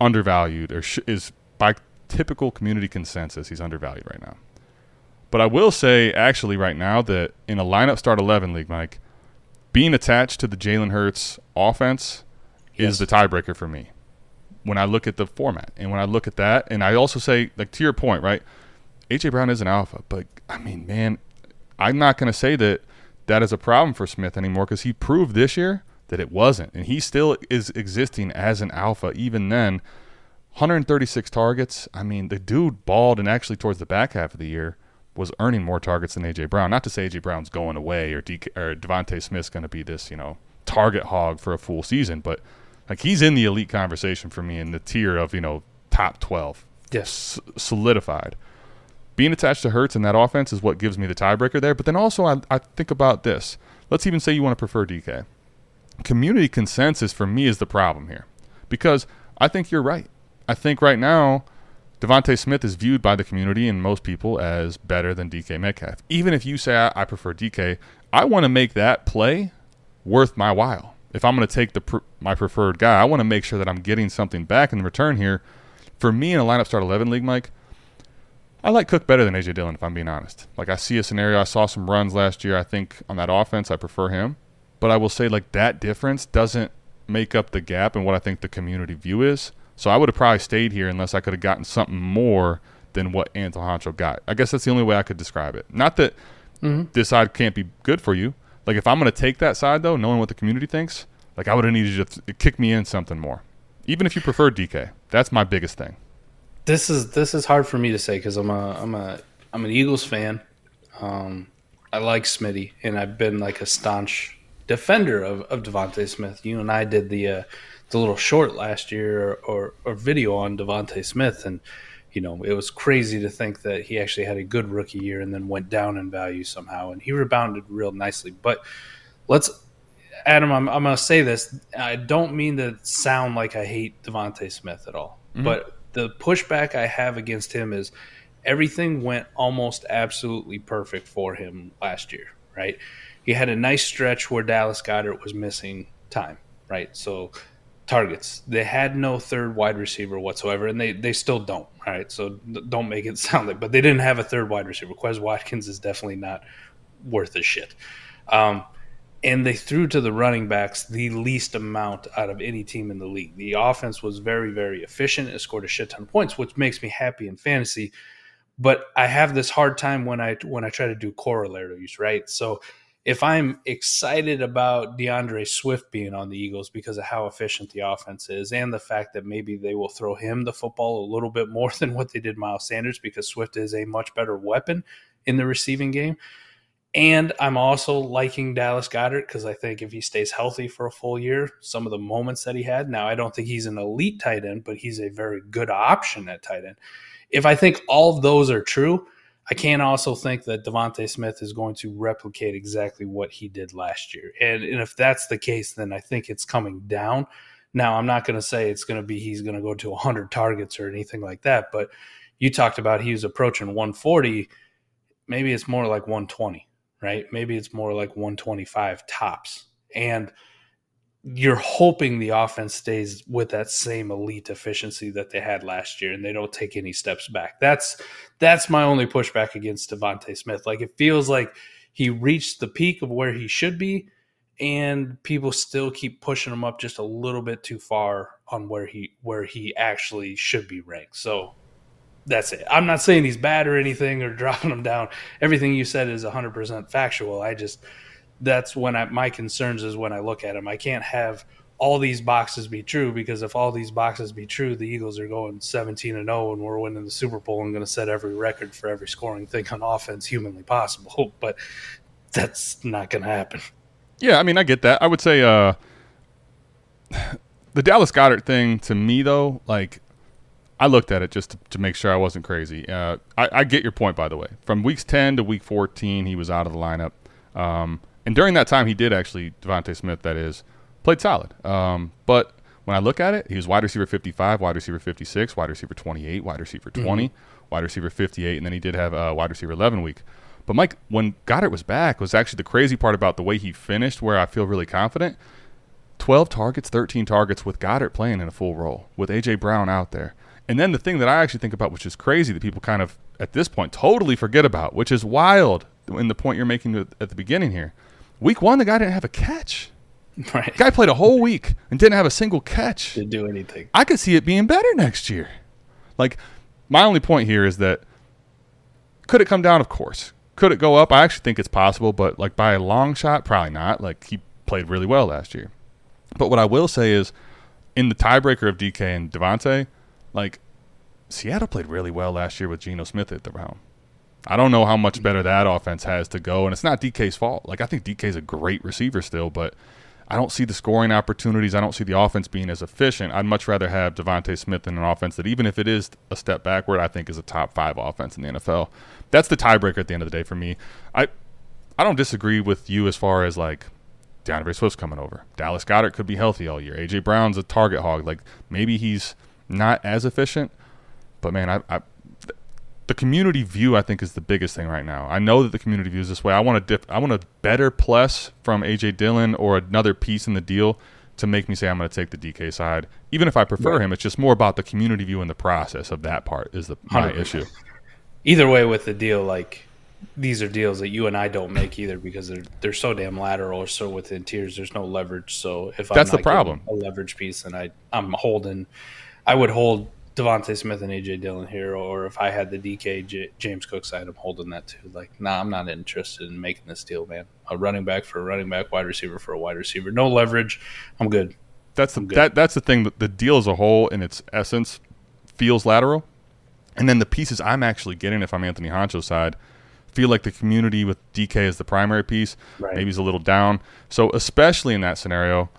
undervalued or sh- is by typical community consensus he's undervalued right now. But I will say actually right now that in a lineup start 11 league, Mike, being attached to the Jalen Hurts offense Yes. is the tiebreaker for me. When I look at the format and when I look at that, and I also say, like to your point, right? AJ Brown is an alpha, but I mean, man, I'm not going to say that that is a problem for Smith anymore because he proved this year that it wasn't, and he still is existing as an alpha even then. 136 targets. I mean, the dude balled, and actually towards the back half of the year was earning more targets than AJ Brown. Not to say AJ Brown's going away or DK, or DeVonta Smith's going to be this, you know, target hog for a full season, but like he's in the elite conversation for me in the tier of you know top 12 Yes. s- solidified. Being attached to Hurts in that offense is what gives me the tiebreaker there. But then also, I, I think about this. Let's even say you want to prefer DK. Community consensus for me is the problem here because I think you're right. I think right now, DeVonta Smith is viewed by the community and most people as better than DK Metcalf. Even if you say I, I prefer DK, I want to make that play worth my while. If I'm going to take the pr- my preferred guy, I want to make sure that I'm getting something back in return here. For me in a lineup start 11 league, Mike, I like Cook better than AJ Dillon, if I'm being honest. Like I see a scenario, I saw some runs last year. I think on that offense, I prefer him. But I will say, like that difference doesn't make up the gap in what I think the community view is. So I would have probably stayed here unless I could have gotten something more than what Anton Honcho got. I guess that's the only way I could describe it. Not that mm-hmm. this side can't be good for you. Like if I'm to take that side though, knowing what the community thinks, like I would have needed you to kick me in something more. Even if you prefer DK, that's my biggest thing. This is this is hard for me to say because I'm a I'm a I'm an Eagles fan. Um, I like Smitty, and I've been like a staunch defender of, of DeVonta Smith. You and I did the uh, the little short last year or, or, or video on DeVonta Smith, and you know it was crazy to think that he actually had a good rookie year and then went down in value somehow, and he rebounded real nicely. But let's Adam, I'm, I'm going to say this. I don't mean to sound like I hate DeVonta Smith at all, mm-hmm. but the pushback I have against him is everything went almost absolutely perfect for him last year, right? He had a nice stretch where Dallas Goedert was missing time, right? So targets. They had no third wide receiver whatsoever, and they, they still don't, right? So don't make it <laughs> sound like, but they didn't have a third wide receiver. Quez Watkins is definitely not worth a shit. Um, and they threw to the running backs the least amount out of any team in the league. The offense was very, very efficient. It scored a shit ton of points, which makes me happy in fantasy. But I have this hard time when I when I try to do corollaries, right? So if I'm excited about D'Andre Swift being on the Eagles because of how efficient the offense is and the fact that maybe they will throw him the football a little bit more <laughs> than what they did Miles Sanders because Swift is a much better weapon in the receiving game. And I'm also liking Dallas Goedert because I think if he stays healthy for a full year, some of the moments that he had. Now, I don't think he's an elite tight end, but he's a very good option at tight end. If I think all of those are true, I can also think that DeVonta Smith is going to replicate exactly what he did last year. And, and if that's the case, then I think it's coming down. Now, I'm not going to say it's going to be he's going to go to 100 targets or anything like that, but you talked about he was approaching 140. Maybe it's more like 120 right? Maybe it's more like 125 tops. And you're hoping the offense stays with that same elite efficiency that they had last year and they don't take any steps back. That's that's my only pushback against DeVonta Smith. Like it feels like he reached the peak of where he should be and people still keep pushing him up just a little bit too far on where he where he actually should be ranked. So that's it. I'm not saying he's bad or anything or <laughs> dropping him down. Everything you said is 100% factual. I just that's when I, my concerns is when I look at him. I can't have all these boxes be true because if all these boxes be true, the Eagles are going 17 and 0 and we're winning the Super Bowl and going to set every record for every scoring thing on offense humanly possible. <laughs> But that's not going to happen. Yeah, I mean, I get that. I would say uh, <sighs> the Dallas Goedert thing to me, though, like I looked at it just to, to make sure I wasn't crazy. Uh, I, I, get your point, by the way. From weeks 10 to week 14, he was out of the lineup. Um, and during that time, he did actually, DeVonta Smith, that is, played solid. Um, but when I look at it, he was wide receiver 55, wide receiver 56, wide receiver 28, wide receiver 20, mm-hmm. wide receiver 58, and then he did have a wide receiver 11 week. But Mike, when Goedert was back, was actually the crazy part about the way he finished, where I feel really confident. 12 targets, 13 targets with Goedert playing in a full role, with A.J. Brown out there. And then the thing that I actually think about, which is crazy that people kind of at this point totally forget about, which is wild in the point you're making at the beginning here. Week one, the guy didn't have a catch. <laughs> Right. The guy played a whole week and didn't have a single catch. Didn't do anything. I could see it being better next year. Like, my only point here is that could it come down? Of course. Could it go up? I actually think it's possible, but like by a long shot, probably not. Like he played really well last year. But what I will say is, in the tiebreaker of DK and DeVonta, like Seattle played really well last year with Geno Smith at the helm. I don't know how much better that offense has to go, and it's not DK's fault. Like I think DK's a great receiver still, but I don't see the scoring opportunities. I don't see the offense being as efficient. I'd much rather have DeVonta Smith in an offense that, even if it is a step backward, I think is a top five offense in the NFL. That's the tiebreaker at the end of the day for me. I I don't disagree with you as far as like D'Andre Swift's coming over. Dallas Goedert could be healthy all year. AJ Brown's a target hog. Like maybe he's not as efficient, but man, I, I the community view I think is the biggest thing right now. I know that the community views this way. I want to dip. I want a better plus from AJ Dillon or another piece in the deal to make me say I'm going to take the DK side, even if I prefer right. him. It's just more about the community view and the process of that part is the my 100%. issue. Either way, with the deal, like these are deals that you and I don't make either because they're they're so damn lateral or so within tiers. There's no leverage. So if that's I'm the problem, a leverage piece, and I I'm holding, I would hold DeVonta Smith and AJ Dillon here, or if I had the DK J- James Cook side, I'm holding that too. Like, nah, I'm not interested in making this deal, man. A running back for a running back, wide receiver for a wide receiver, no leverage. I'm good. That's the that that's the thing. The deal as a whole, in its essence, feels lateral, and then the pieces I'm actually getting, if I'm Anthony Honcho's side, feel like the community with DK as the primary piece. Right. Maybe he's a little down. So especially in that scenario,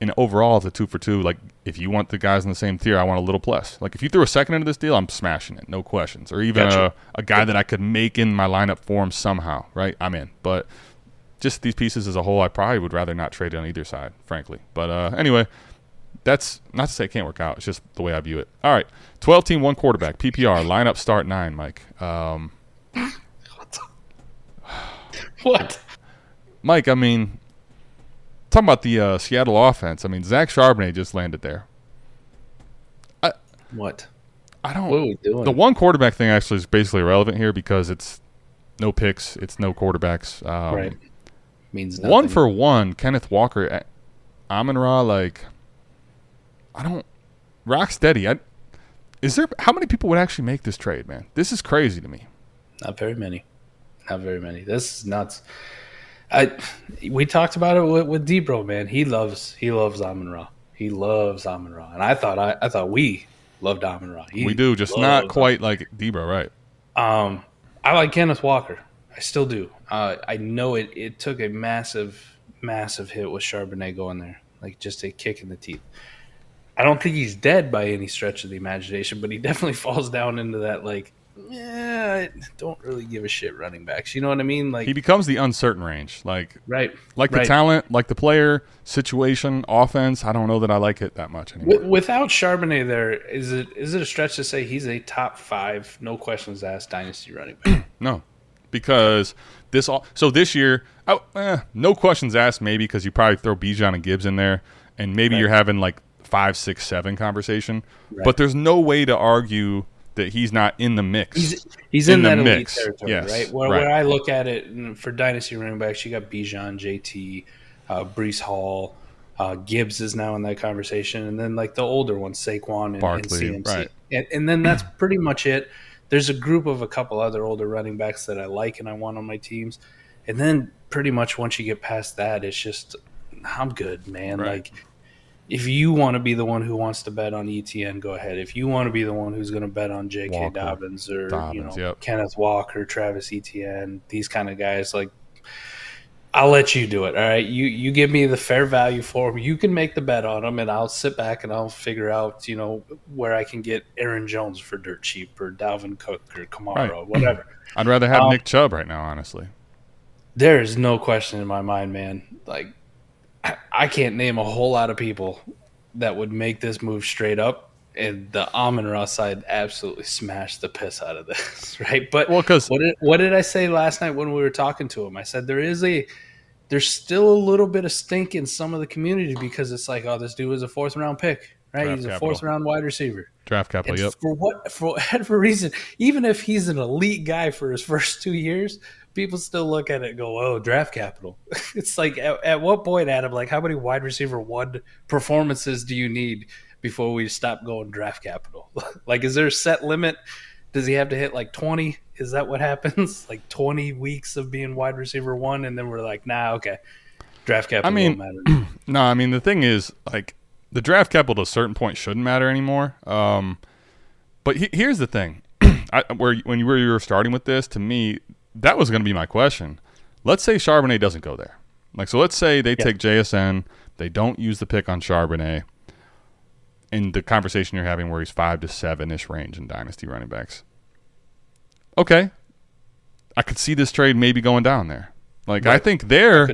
and overall, it's a two for two. Like if you want the guys in the same tier, I want a little plus. Like if you threw a second into this deal, I'm smashing it, no questions. Or even gotcha. a, a guy that I could make in my lineup for him somehow, right? I'm in. But just these pieces as a whole, I probably would rather not trade on either side, frankly. But uh, anyway, that's not to say it can't work out. It's just the way I view it. All right, 12 team, one quarterback, PPR, lineup start nine, Mike. Um, <laughs> what? Mike, I mean, talking about the uh, Seattle offense. I mean, Zach Charbonnet just landed there. I, what? I don't. What are we doing? The one quarterback thing actually is basically irrelevant here because it's no picks, it's no quarterbacks. Um, right. Means nothing. one for one. Kenneth Walker, eh, Amon Ra. Like, I don't. Rock steady. I, is there how many people would actually make this trade, man? This is crazy to me. Not very many. Not very many. This is nuts. I we talked about it with, with Debro, man. He loves he loves Amon Ra. He loves Amon Ra, and I thought I, I thought we loved Amon Ra. He we do, just not quite like Debro, right? Um, I like Kenneth Walker. I still do. Uh, I know it. It took a massive, massive hit with Charbonnet going there, like just a kick in the teeth. I don't think he's dead by any stretch of the imagination, but he <laughs> definitely falls down into that like yeah, I don't really give a shit running backs. You know what I mean? Like he becomes the uncertain range. Like right, like right. the talent, like the player, situation, offense. I don't know that I like it that much anymore. Without Charbonnet, there is it is it a stretch to say he's a top five, no questions asked dynasty running back? <clears throat> no, because this all so this year, oh, eh, no questions asked. Maybe because you probably throw Bijan and Gibbs in there, and maybe right. you're having like five, six, seven conversation. Right. But there's no way to argue that he's not in the mix. He's, he's in, in that elite mix. territory, yes, right? Where, right? where I look at it for dynasty running backs, you got Bijan, JT, uh, Breece Hall, uh, Gibbs is now in that conversation, and then like the older ones, Saquon and, Barkley, and CMC, right. and, and then that's pretty much it. There's a group of a couple other older running backs that I like and I want on my teams, and then pretty much once you get past that, it's just I'm good, man. Right. Like if you want to be the one who wants to bet on Etienne, go ahead. If you want to be the one who's going to bet on J.K. Walker. Dobbins or you know Dobbins, yep. Kenneth Walker, Travis Etienne, these kind of guys, like I'll let you do it. All right, you you give me the fair value for them. You can make the bet on them, and I'll sit back and I'll figure out you know where I can get Aaron Jones for dirt cheap or Dalvin Cook or Kamara, Right. whatever. I'd rather have Um, Nick Chubb right now, honestly. There is no question in my mind, man. Like, I- can't name a whole lot of people that would make this move straight up. And the Amon Ra's side absolutely smashed the piss out of this, <laughs> right? But Well, because what did what did I say last night when we were talking to him? I said there is a there's still a little bit of stink in some of the community because it's like, oh, this dude was a fourth round pick, right? Draft He's a fourth round wide receiver. draft capital, And yep. for what for <laughs> whatever reason, even if he's an elite guy for his first two years, people still look at it and go, "Oh, draft capital." <laughs> it's like at, at what point, Adam? Like, how many wide receiver one performances do you need before we stop going draft capital? <laughs> like, is there a set limit? Does he have to hit like twenty? Is that what <laughs> happens? Like twenty weeks of being wide receiver one, and then we're like, "Nah, okay." Draft capital I mean- won't matter. <clears throat> No, I mean the thing is, like, the draft capital to a certain point shouldn't matter anymore. Um, but he, here's the thing: <clears throat> I, where when you were, you were starting with this, to me, that was going to be my question. Let's say Charbonnet doesn't go there. Like, so let's say they take JSN, they don't use the pick on Charbonnet. In the conversation you're having, where he's five to seven ish range in dynasty running backs. Okay, I could see this trade maybe going down there. Like, I think there.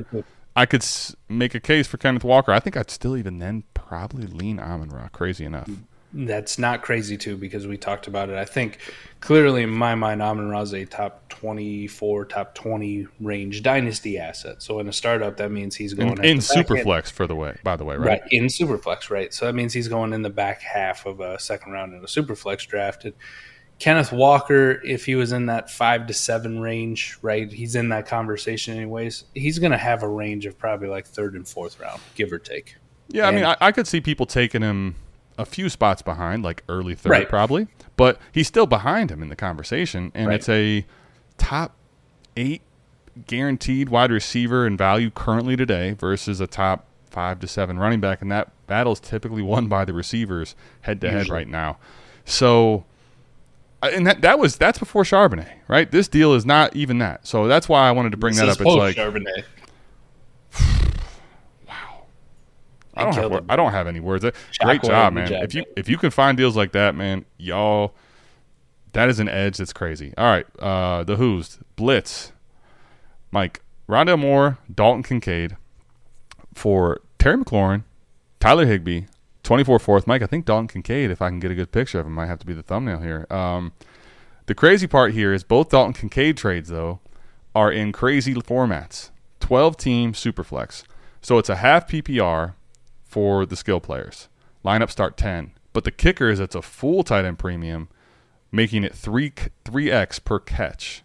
I could make a case for Kenneth Walker. I think I'd still even then probably lean Amon Ra. Crazy enough. That's not crazy too because we talked about it. I think clearly in my mind, Amon Ra is a top twenty-four, top twenty range dynasty asset. So in a startup, that means he's going In, in the back end. Superflex, for the way, by the way, right? right? in Superflex, right? So that means he's going in the back half of a second round in a Superflex drafted. Kenneth Walker, if he was in that five to seven range, right? He's in that conversation anyways. He's going to have a range of probably like third and fourth round, give or take. Yeah, I mean, I, I could see people taking him a few spots behind, like early third, Right. probably, but he's still behind him in the conversation, and Right. it's a top eight guaranteed wide receiver in value currently today versus a top five to seven running back, and that battle is typically won by the receivers head to head right now. So, uh, and that that was that's before Charbonnet, right? This deal is not even that. So that's why I wanted to bring This that up. It's like post-Charbonnet. I don't have wor- I don't have any words. Great job, man. if you if you can find deals like that, man, y'all, that is an edge that's crazy. All right, uh, the Who's Blitz, Mike Rondale Moore, Dalton Kincaid for Terry McLaurin, Tyler Higbee, twenty four fourth. Mike, I think Dalton Kincaid, if I can get a good picture of him, might have to be the thumbnail here. Um, the crazy part here is both Dalton Kincaid trades though are in crazy formats. Twelve team superflex, so it's a half PPR for the skill players. Lineup start 10. But the kicker is it's a full tight end premium, making it 3 3x per catch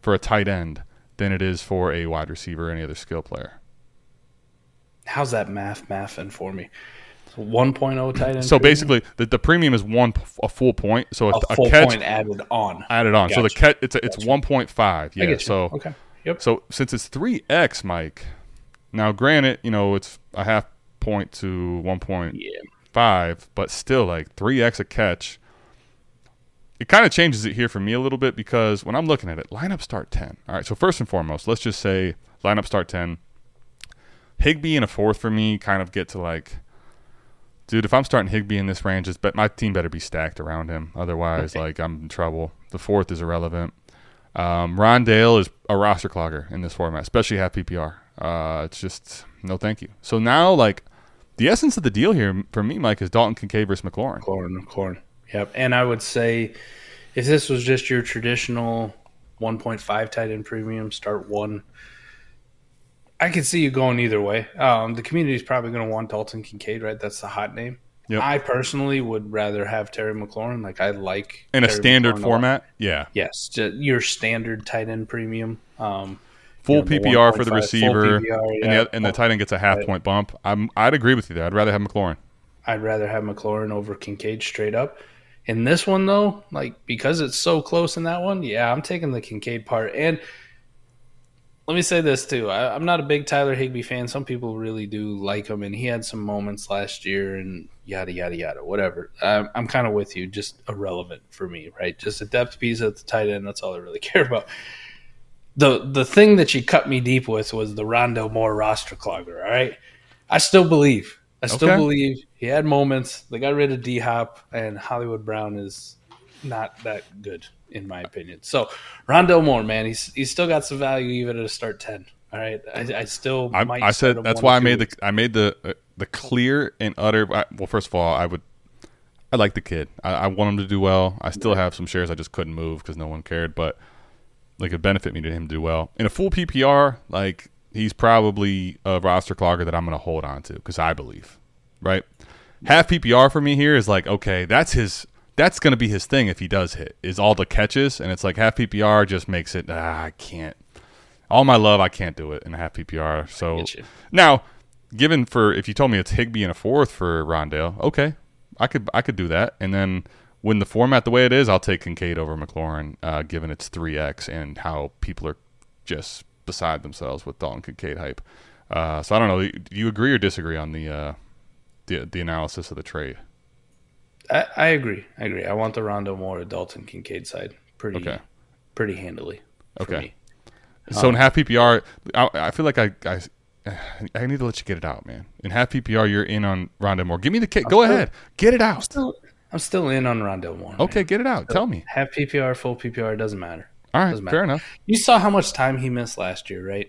for a tight end than it is for a wide receiver or any other skill player. How's that math mathing for me? So 1.0 tight end. So premium? basically, the, the premium is one a full point. So a, a a catch point added on. added on. So the catch it's a, it's Gotcha. 1.5. I Yeah. So okay, yep. So since it's three x, Mike. Now, granted, you know it's a half point to one point Yeah, five, but still like three x a catch. It kind of changes it here for me a little bit because when I'm looking at it, lineup start ten. All right, so first and foremost, let's just say lineup start ten. Higbee in a fourth for me kind of get to like, dude, if I'm starting Higbee in this range, it's bet my team better be stacked around him. Otherwise, like I'm in trouble. The fourth is irrelevant. Um, Rondale is a roster clogger in this format, especially half PPR. Uh, it's just no thank you. So now, like, the essence of the deal here for me, Mike, is Dalton Kincaid versus McLaurin. corn, corn. Yep. And I would say if this was just your traditional 1.5 tight end premium, start one. I could see you going either way. Um, the community is probably going to want Dalton Kincaid, right? That's the hot name. Yep. I personally would rather have Terry McLaurin. Like I like In a Terry standard McLaurin a format, yeah, Yes, your standard tight end premium. Um, full you know, the PPR for the receiver, PPR, and, the, and the tight end gets a half Right. point bump. I'm, I'd agree with you there. I'd rather have McLaurin. I'd rather have McLaurin over Kincaid straight up. In this one though, like because it's so close in that one, yeah, I'm taking the Kincaid part. And let me say this too. I, I'm not a big Tyler Higbee fan. Some people really do like him, and he had some moments last year, and yada yada yada, whatever. I'm, I'm kind of with you. Just irrelevant for me, right? Just a depth piece at the tight end. That's all I really <laughs> care about. The the thing that you cut me deep with was the Rondo Moore roster clogger. All right, I still believe. I still Okay. believe he had moments. They got rid of D Hop, and Hollywood Brown is not that good in my opinion. So Rondo Moore, man, he's he's still got some value even at a start ten. All right, I, I still I, might I said that's why I made the. I made the uh, the clear and utter. Well, first of all, I would I like the kid. I, I want him to do well. I still have some shares I just couldn't move because no one cared, but like it benefit me to him do well in a full PPR. Like he's probably a roster clogger that I'm going to hold on to because I believe right. Half PPR for me here is like okay, that's his. That's going to be his thing if he does hit is all the catches, and it's like half PPR just makes it. Ah, I can't all my love, I can't do it in a half PPR. So now, given for if you told me it's Higbee and a fourth for Rondale, okay, I could I could do that. And then when the format the way it is, I'll take Kincaid over McLaurin, uh, given it's three X and how people are just beside themselves with Dalton Kincaid hype. Uh, so I don't know. Do you agree or disagree on the uh, the the analysis of the trade? I, I agree. I agree. I want the Rondo Moore Dalton Kincaid side pretty Okay. pretty handily. Okay. me. So in half PPR, I, I feel like I, I I need to let you get it out, man. In half PPR, you're in on Rondo Moore. Give me the kick. Go still- ahead, get it out. Still, I'm still in on Rondo Moore. man. Okay, get it out. Tell me. Half PPR, full PPR, doesn't matter. All right, Doesn't matter. fair enough. You saw how much time he missed last year, right?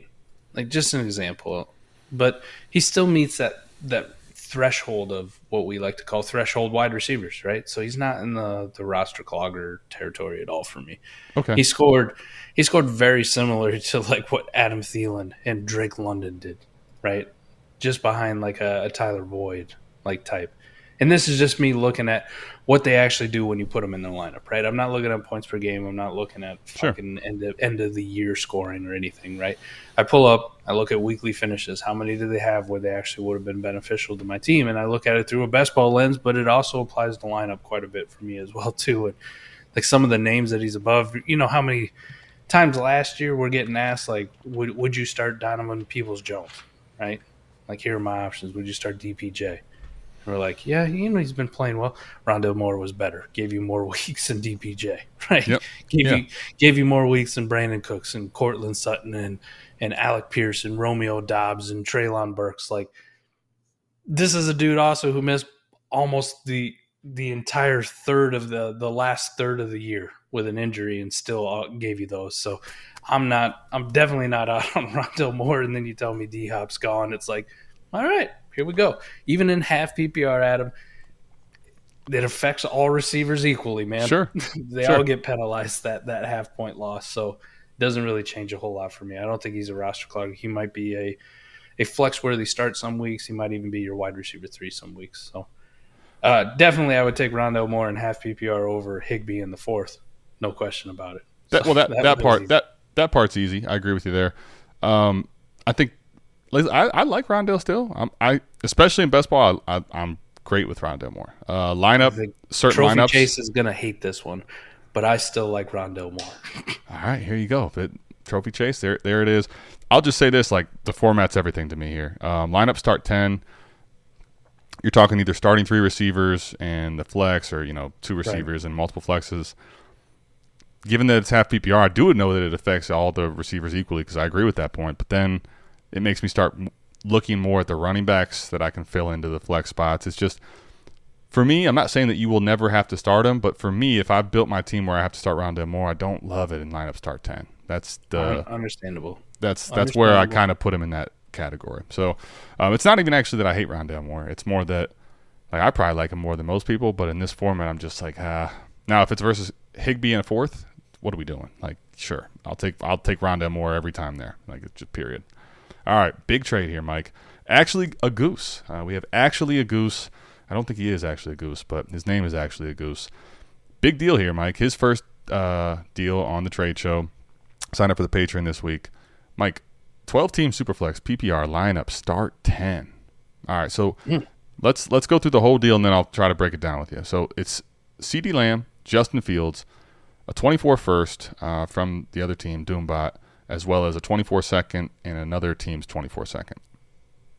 Like just an example, but he still meets that that threshold of what we like to call threshold wide receivers, right? So he's not in the the roster clogger territory at all for me. Okay. He scored he scored very similar <laughs> to like what Adam Thielen and Drake London did, right? Just behind like a, a Tyler Boyd like type. And this is just me looking at what they actually do when you put them in the lineup, right? I'm not looking at points per game. I'm not looking at Sure. fucking end of, end of the year scoring or anything, right? I pull up, I look at weekly finishes. How many do they have where they actually would have been beneficial to my team? And I look at it through a best ball lens, but it also applies to lineup quite a bit for me as <laughs> well too. And like some of the names that he's above, you know how many times last year we're getting asked like, would would you start Donovan Peoples Jones, right? Like here are my options. Would you start DPJ? And we're like, yeah, you know he's been playing well. Rondo Moore was better, gave you more <laughs> weeks than DPJ, right? Yep. Gave Yeah. you gave you more weeks than Brandin Cooks and Courtland Sutton and and Alec Pierce and Romeo Doubs and Treylon Burks. Like this is a dude also who missed almost the the entire third of the the last third of the year with an injury and still uh, gave you those. So I'm not I'm definitely not <laughs> out on Rondo Moore. And then you tell me D Hop's gone. It's like, all right, here we go. Even in half PPR, Adam, it affects all receivers equally, man. Sure. <laughs> they Sure. all get penalized that that half point loss. So it doesn't really change a whole lot for me. I don't think he's a roster clog. He might be a a flex worthy start some weeks. He might even be your wide receiver three some weeks. So uh, definitely, I would take Rondo Moore in half PPR over Higbee in the fourth. No question about it. That, So well, <laughs> that that, was part easy. that that part's easy. I agree with you there. Um, I think listen, I, I like Rondale still. I'm, I especially in best ball. I, I, I'm great with Rondale Moore. Uh, lineup think certain Trophy lineups. Chase is gonna hate this one, but I still like Rondo Moore. All right, here you go. But trophy chase, there, there it is. I'll just say this: like the format's everything to me here. Um, lineup start ten. You're talking either starting three receivers and the flex, or you know two receivers and multiple flexes. Given that it's half PPR, I do know that it affects all the receivers equally because I agree with that point. But then it makes me start looking more at the running backs that I can fill into the flex spots. It's just for me, I'm not saying that you will never have to start him, but for me, if I built my team where I have to start Rondale Moore, I don't love it in lineup start ten. That's the understandable. that's that's where I kind of put him in that category. So um, it's not even actually that I hate Rondale Moore. It's more that like I probably like him more than most people, but in this format, I'm just like ah. Now if it's versus Higbee in a fourth, what are we doing? Like sure, I'll take I'll take Rondale Moore every time there. Like it's just period. All right, big trade here, Mike. Actually, a goose. Uh, we have actually a goose. I don't think he is actually a goose, but his name is actually a goose. Big deal here, Mike. His first uh, deal on the trade show. Sign up for the Patreon this week. Mike, 12 team Superflex PPR lineup start 10. All right, so let's let's go through the whole deal and then I'll try to break it down with you. So it's CeeDee Lamb, Justin Fields, a 24 first uh, from the other team, Doombot, as well as a 24 second and another team's 24 second.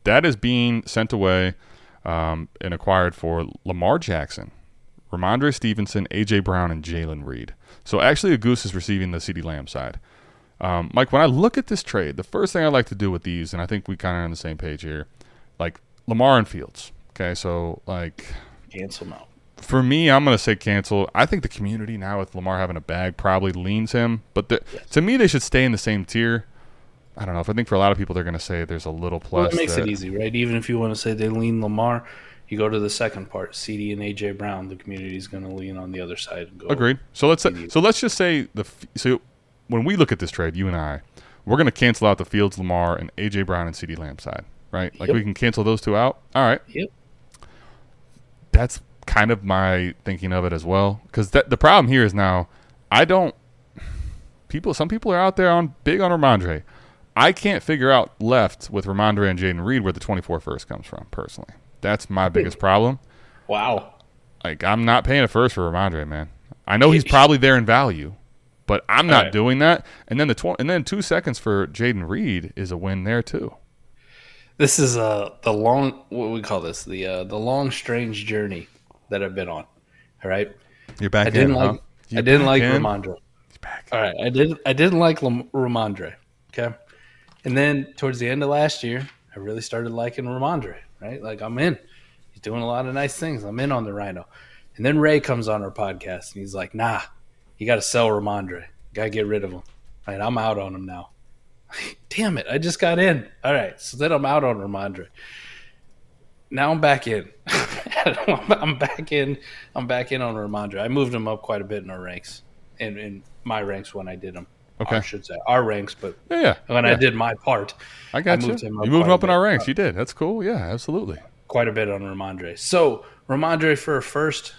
That is being sent away um, and acquired for Lamar Jackson, Rhamondre Stevenson, AJ Brown, and Jayden Reed. So actually, a goose is receiving the CeeDee Lamb side. Um, Mike, when I look at this trade, the first thing I like to do with these, and I think we kind of on the same page here, like Lamar and Fields. Okay, so like Cancel them out. For me, I'm going to say cancel. I think the community now with Lamar having a bag probably leans him, but the, to me, they should stay in the same tier. I don't know. If I think for a lot of people, they're going to say there's a little Well, plus. it makes that- it easy, right? Even if you want to say they lean Lamar, you go to the second part, CeeDee and AJ Brown. The community is going to lean on the other side and go. Agreed. So let's Maybe. so let's just say the so when we look at this trade, you and I, we're going to cancel out the Fields, Lamar, and AJ Brown and CeeDee Lamb side, right? Like Yep. we can cancel those two out. All right. Yep. That's kind of my thinking of it as well. Because the problem here is now, I don't. People, some people are out there on big on Rhamondre. I can't figure out left with Rhamondre and Jayden Reed where the 24 first comes from. Personally, that's my biggest problem. Wow. Like I'm not paying a first for Rhamondre, man. I know he's probably there in value, but I'm not Alright. doing that. And then the tw- and then two seconds for Jayden Reed is a win there too. This is uh the long what we call this the uh, the long strange journey that I've been on. All right. You're back I didn't in, like huh? I didn't like in? Rhamondre. Back. All right, I didn't. I didn't like Lam- Rhamondre. Okay, and then towards the end of last year, I really started liking Rhamondre. Right, like I'm in. He's doing a lot of nice things. I'm in on the Rhino. And then Ray comes on our podcast and he's like, "Nah, you got to sell Rhamondre. Got to get rid of him. All right, I'm out on him now. <laughs> Damn it, I just got in. All right, so then I'm out on Rhamondre. Now I'm back in. <laughs> <laughs> I'm back in. I'm back in on Rhamondre. I moved him up quite a bit in our ranks, in, in my ranks when I did them. Okay. I should say our ranks, but Yeah, yeah. when I did my part, I got I you. moved him up you moved him up in our ranks. You did. That's cool. Yeah, absolutely. quite a bit on Rhamondre. So Rhamondre for a first.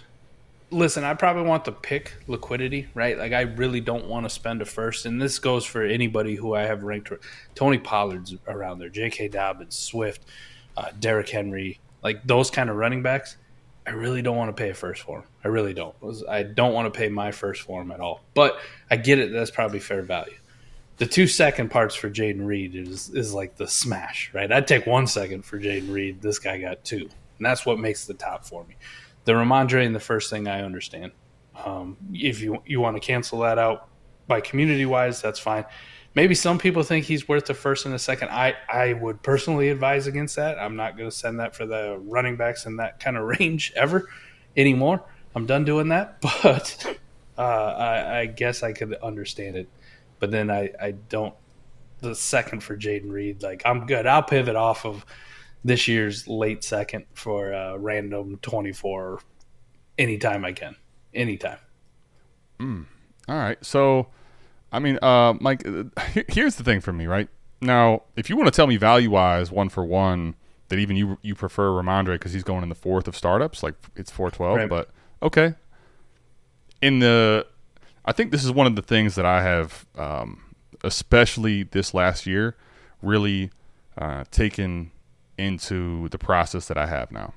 Listen, I probably want the pick liquidity, right? Like I really don't want to spend a first, and this goes for anybody who I have ranked. Tony Pollard's around there, J.K. Dobbins, Swift, uh, Derrick Henry, like those kind of running backs. I really don't want to pay first for him. I really don't. I don't want to pay my first for him at all. But I get it. That's probably fair value. The two second parts for Jayden Reed is is like the smash, right? I'd take one second for Jayden Reed. This guy got two, and that's what makes the top for me. The Rhamondre and the first thing I understand. Um, if you you want to cancel that out by community wise, that's fine. Maybe some people think he's worth the first and the second. I, I would personally advise against that. I'm not going to send that for the running backs in that kind of <laughs> range ever anymore. I'm done doing that. <laughs> But uh, I, I guess I could understand it. But then I, I don't. The second for Jayden Reed, like I'm good. I'll pivot off of this year's late second for uh, random 24 anytime I can. Anytime. All right. So, I mean, uh, Mike, uh, here's the thing for me, right? Now, if you want to tell me value wise, one for one, that even you you prefer Rhamondre because he's going in the fourth of startups, like it's 412, Right. but okay. In the, I think this is one of the things that I have, um, especially this last year, really uh, taken into the process that I have now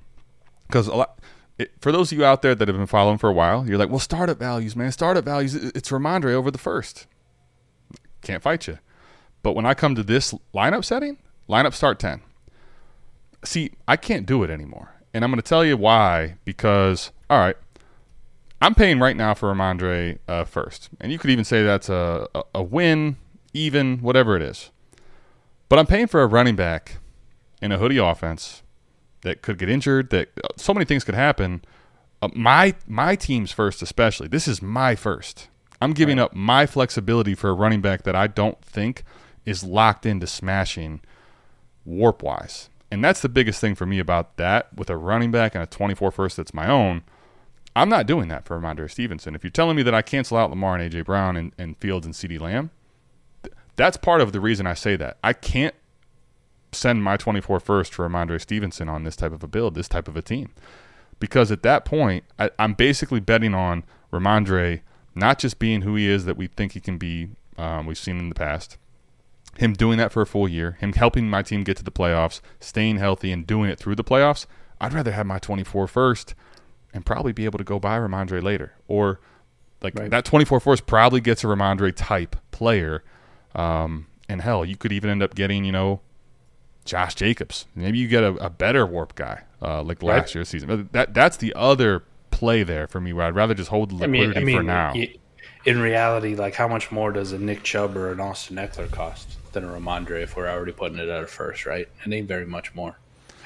because a lot it, for those of you out there that have been following for a while, you're like, well, startup values, man, startup values. it- It's Rhamondre over the first. Can't fight you. But when I come to this lineup setting, lineup start ten. See, I can't do it anymore, and I'm going to tell you why. Because all right, I'm paying right now for Rhamondre uh, first, and you could even say that's a, a win, even whatever it is. But I'm paying for a running back in a hoodie offense that could get injured. That so many things could happen. Uh, my my team's first, especially. This is my first. I'm giving up my flexibility for a running back that I don't think is locked into smashing WoRP wise. And that's the biggest thing for me about that with a running back and a 24 first that's my own. I'm not doing that for Rhamondre Stevenson. If you're telling me that I cancel out Lamar and AJ Brown and, and Fields and CD Lamb, th- that's part of the reason I say that. I can't send my 24 first for Rhamondre Stevenson on this type of a build, this type of a team. Because at that point, I, I'm basically betting on Rhamondre not just being who he is that we think he can be, um, we've seen in the past, him doing that for a full year, him helping my team get to the playoffs, staying healthy, and doing it through the playoffs. I'd rather have my 24 first and probably be able to go buy Rhamondre later. Or like Right. that 24 first probably gets a Rhamondre type player Um, and hell, you could even end up getting, you know, Josh Jacobs. Maybe you get a, a better WoRP guy uh, like Right. last year's season. But that that's the other play there for me where I'd rather just hold the I mean, liquidity I mean, for now. in reality, like how much more does a Nick Chubb or an Austin Ekeler cost than a Rhamondre if we're already putting it at a first, right? It ain't very much more.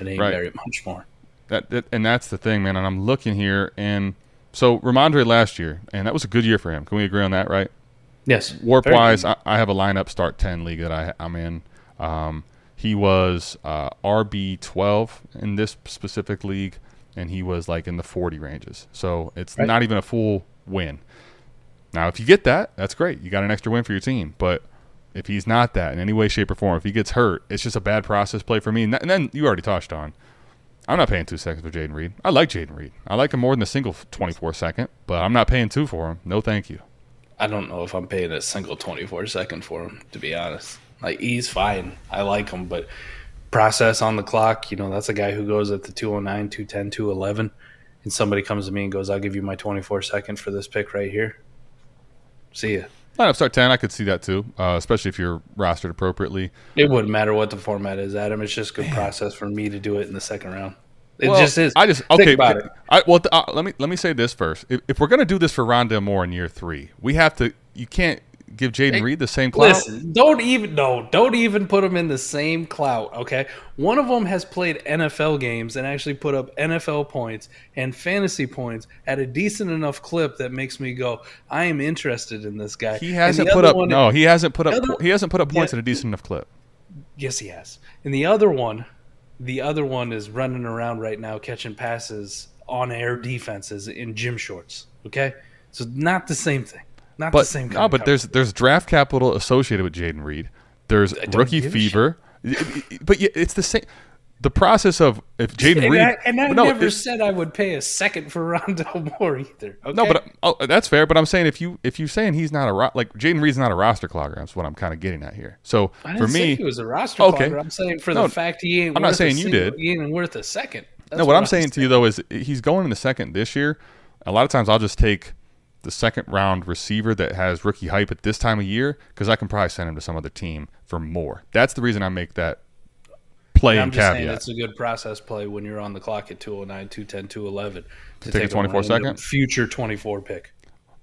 It ain't Right. very much more. That, that and that's the thing, man. And I'm looking here, and so Rhamondre last year, and that was a good year for him. Can we agree on that, right? Yes, WoRP wise. I, I have a lineup start ten league that I, I'm in. Um, he was uh, RB twelve in this specific league, and he was like in the forty ranges. So it's Right. not even a full win. Now, if you get that, that's great. You got an extra win for your team. But if he's not that in any way, shape, or form, if he gets hurt, it's just a bad process play for me. And, then you already touched on. I'm not paying two seconds for Jayden Reed. I like Jayden Reed. I like him more than a single 24 second, but I'm not paying two for him. No, thank you. I don't know if I'm paying a single 24 second for him, to be honest. Like, he's fine. I like him, but process on the clock, you know, that's a guy who goes at the 209, 210, 211, and somebody comes to me and goes, I'll give you my 24 second for this pick right here. See ya. Lineup start 10, I could see that too, uh, especially if you're rostered appropriately. It wouldn't matter what the format is, Adam. It's just good process for me to do it in the second round. It Well, just is. I just Think okay. about it. I, well, uh, let me let me say this first. If, if we're gonna do this for Rondale Moore in year three, we have to. You can't give Jayden Hey, Reed the same clout. Listen, don't even no, don't even put them in the same clout. Okay, one of them has played NFL games and actually put up NFL points and fantasy points at a decent enough clip that makes me go, I am interested in this guy. He hasn't put up one- no. He hasn't put up. other- he hasn't put up points Yeah. at a decent enough clip. Yes, he has. And the other one, the other one is running around right now catching passes on air defenses in gym shorts. Okay, so not the same thing. Not the But same. Kind no, of but there's there's draft capital associated with Jayden Reed. There's rookie fever. But yeah, it's the same. The process of if Jayden Reed. I, and I no, never it's- said I would pay a second for <laughs> Rondo Moore either. Okay? No, but oh, that's fair. But I'm saying if you if you're saying he's not a ro- like Jayden Reed's not a roster clogger, that's what I'm kind of getting at here. So I for didn't say me, he was a roster Okay. clogger. I'm saying for No, the fact he ain't. I'm not worth a saying you single- did. He ain't worth a second. That's no, what I'm I'm saying to you though is he's going in the second this year. A lot of times I'll just take the second round receiver that has rookie hype at this time of year because I can probably send him to some other team for more. That's the reason I make that play I'm just saying caveat. it's a good process play when you're on the clock at 209, 210, 211 to take a 24 random second? future 24 pick.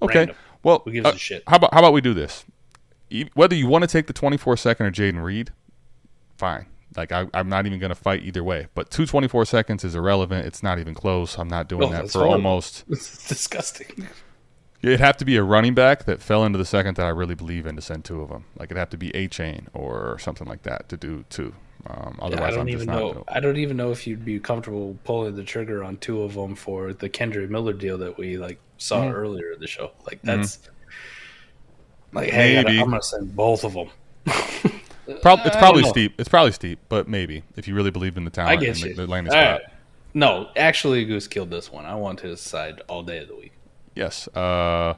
Okay. Random. Well, Who gives uh, a shit? How about how about we do this? Whether you want to take the 24 second or Jayden Reed, fine. Like I, I'm not even going to fight either way. But two 24 seconds is irrelevant. It's not even close. I'm not doing Oh, that for horrible. almost. <laughs> It's disgusting. It'd have to be a running back that fell into the second that I really believe in to send two of them. Like it'd have to be Achane or something like that to do two. Um, otherwise, I don't I'm even just not. know. doing- I don't even know if you'd be comfortable pulling the trigger on two of them for the Kendre Miller deal that we like saw Mm-hmm. earlier in the show. Like that's like, hey, maybe. I'm gonna send both of them. <laughs> Prob- it's probably steep. It's probably steep, but maybe if you really believe in the I talent get and you. the, the landing spot. right. No, actually, Goose killed this one. I want his side all day of the week. Yes. Uh,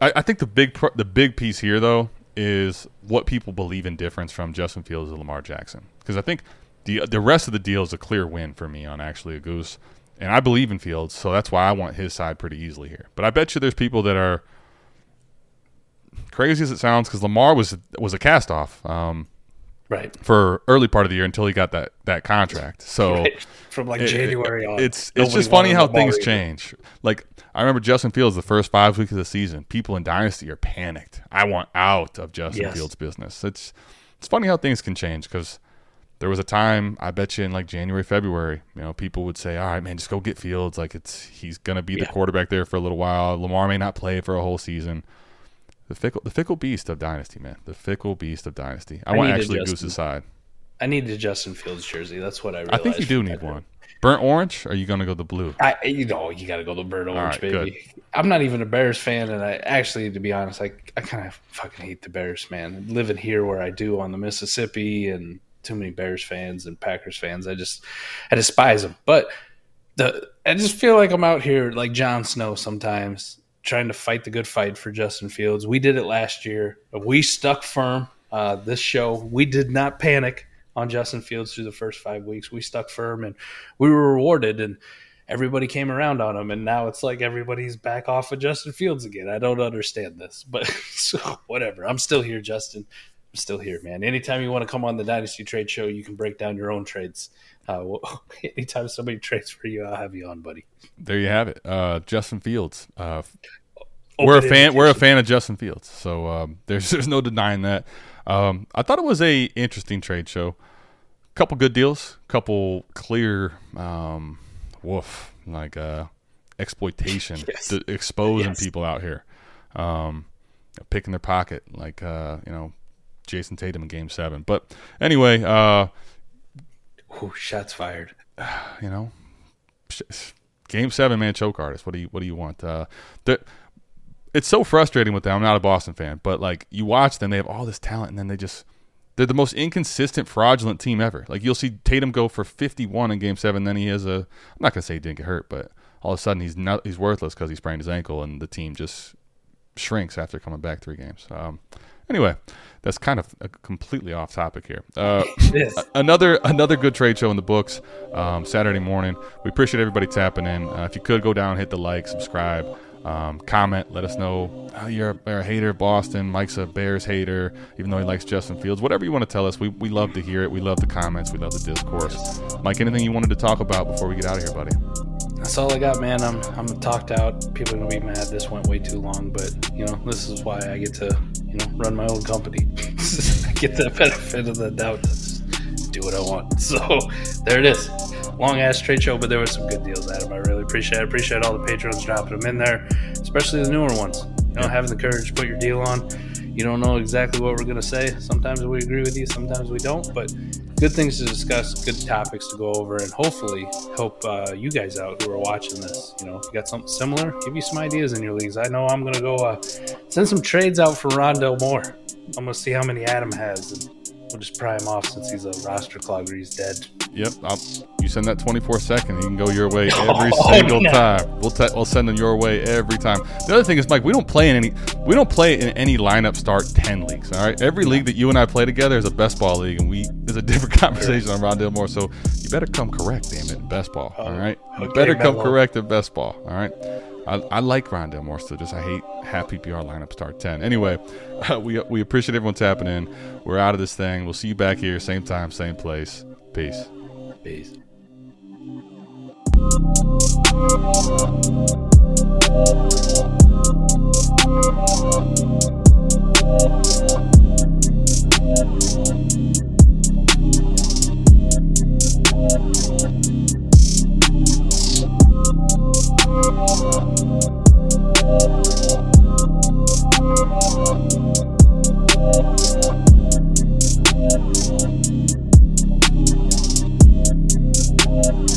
I, I think the big pro- the big piece here though is what people believe in difference from Justin Fields and Lamar Jackson because I think the the rest of the deal is a clear win for me on actually a goose, and I believe in Fields, so that's why I want his side pretty easily here. But I bet you there's people that are crazy as it sounds because Lamar was was a cast off um, Right. for early part of the year until he got that that contract. So. <laughs> From like It- January it- on. It's it's just funny how things either. change. Like I remember Justin Fields the first five weeks of the season, people in Dynasty are panicked. I want out of Justin Yes. Fields' business. It's it's funny how things can change because there was a time I bet you in like January, February, you know, people would say, "All right, man, just go get Fields. Like it's he's gonna be the quarterback there for a little while. Lamar may not play for a whole season." The fickle, the fickle beast of Dynasty, man. The fickle beast of Dynasty. I, I want actually Justin. Goose's side. I need a Justin Fields jersey. That's what I I think you do need one. Burnt orange? Or are you gonna go the blue? I, you know, you got to go the bird orange, right, baby. I'm not even a Bears fan, and I actually, to be honest, I I kind of fucking hate the Bears, man. Living here where I do on the Mississippi, and too many Bears fans and Packers fans, I just I despise them. But the I just feel like I'm out here like Jon Snow sometimes, trying to fight the good fight for Justin Fields. We did it last year. We stuck firm. Uh, this show, we did not panic on Justin Fields through the first five weeks. We stuck firm, and we were rewarded. And everybody came around on him, and now it's like everybody's back off of Justin Fields again. I don't understand this, but <laughs> so, whatever. I'm still here, Justin. I'm still here, man. Anytime you want to come on the Dynasty Trade Show, you can break down your own trades. Uh, <laughs> anytime somebody trades for you, I'll have you on, buddy. There you have it. Uh, Justin Fields. Uh, we're a fan. We're a fan of Justin Fields, so um, <laughs> there's there's no denying that. Um, I thought it was a interesting trade show. Couple good deals, couple clear, um, woof, like uh, exploitation, <laughs> Yes. exposing Yes. people out here, um, picking their pocket, like uh, you know, Jayson Tatum in Game Seven. But anyway, uh, Ooh, shots fired. <sighs> you know, game seven, man, choke artist. What do you what do you want? Uh, the, it's so frustrating with them. I'm not a Boston fan, but like you watch them, they have all this talent, and then they just they're the most inconsistent, fraudulent team ever. Like you'll see Tatum go for 51 in game seven, then he has a. I'm not gonna say he didn't get hurt, but all of a sudden he's not he's worthless because he sprained his ankle, and the team just shrinks after coming back three games. Um, anyway, that's kind of completely off topic here. Uh, <laughs> another another good trade show in the books um, Saturday morning. We appreciate everybody tapping in. Uh, if you could go down, hit the like, subscribe, um, comment. Let us know oh, you're, a, you're a hater of Boston. Mike's a Bears hater, even though he likes Justin Fields. Whatever you want to tell us, we, we love to hear it. We love the comments. We love the discourse. Mike, anything you wanted to talk about before we get out of here, buddy? That's all I got, man. I'm I'm talked out. People are gonna be mad. This went way too long, but you know this is why I get to you know run my own company. <laughs> I get the benefit of the doubt do what I want. <laughs> So there it is. Long ass trade show, but there was some good deals, Adam. I really appreciate. it. I appreciate all the patrons dropping them in there, especially the newer ones. You know, having the courage to put your deal on. You don't know exactly what we're gonna say. Sometimes we agree with you, sometimes we don't. But good things to discuss, good topics to go over, and hopefully help uh, you guys out who are watching this. You know, if you got something similar, give you some ideas in your leagues. I know I'm gonna go uh, send some trades out for Rondale Moore. I'm gonna see how many Adam has, and we'll just pry him off since he's a roster clogger. He's dead. Yep. I'll, you send that 24 second, he can go your way <laughs> every Oh, single no. time. We'll te- we'll send them your way every time. The other thing is, Mike, we don't play in any we don't play in any lineup start 10 leagues. All right. Every league that you and I play together is a best ball league, and we is a <laughs> different conversation on Rondale Moore. So you better come correct, damn it, in best ball. Oh, all right. You better come correct at best ball. All right. I, I like Rhonda more, Moore still, just I hate half PPR lineup start 10. Anyway, uh, <laughs> we, we appreciate everyone tapping in. We're out of this thing. We'll see you back here, same time, same place. Peace. Peace. Thank you. Thank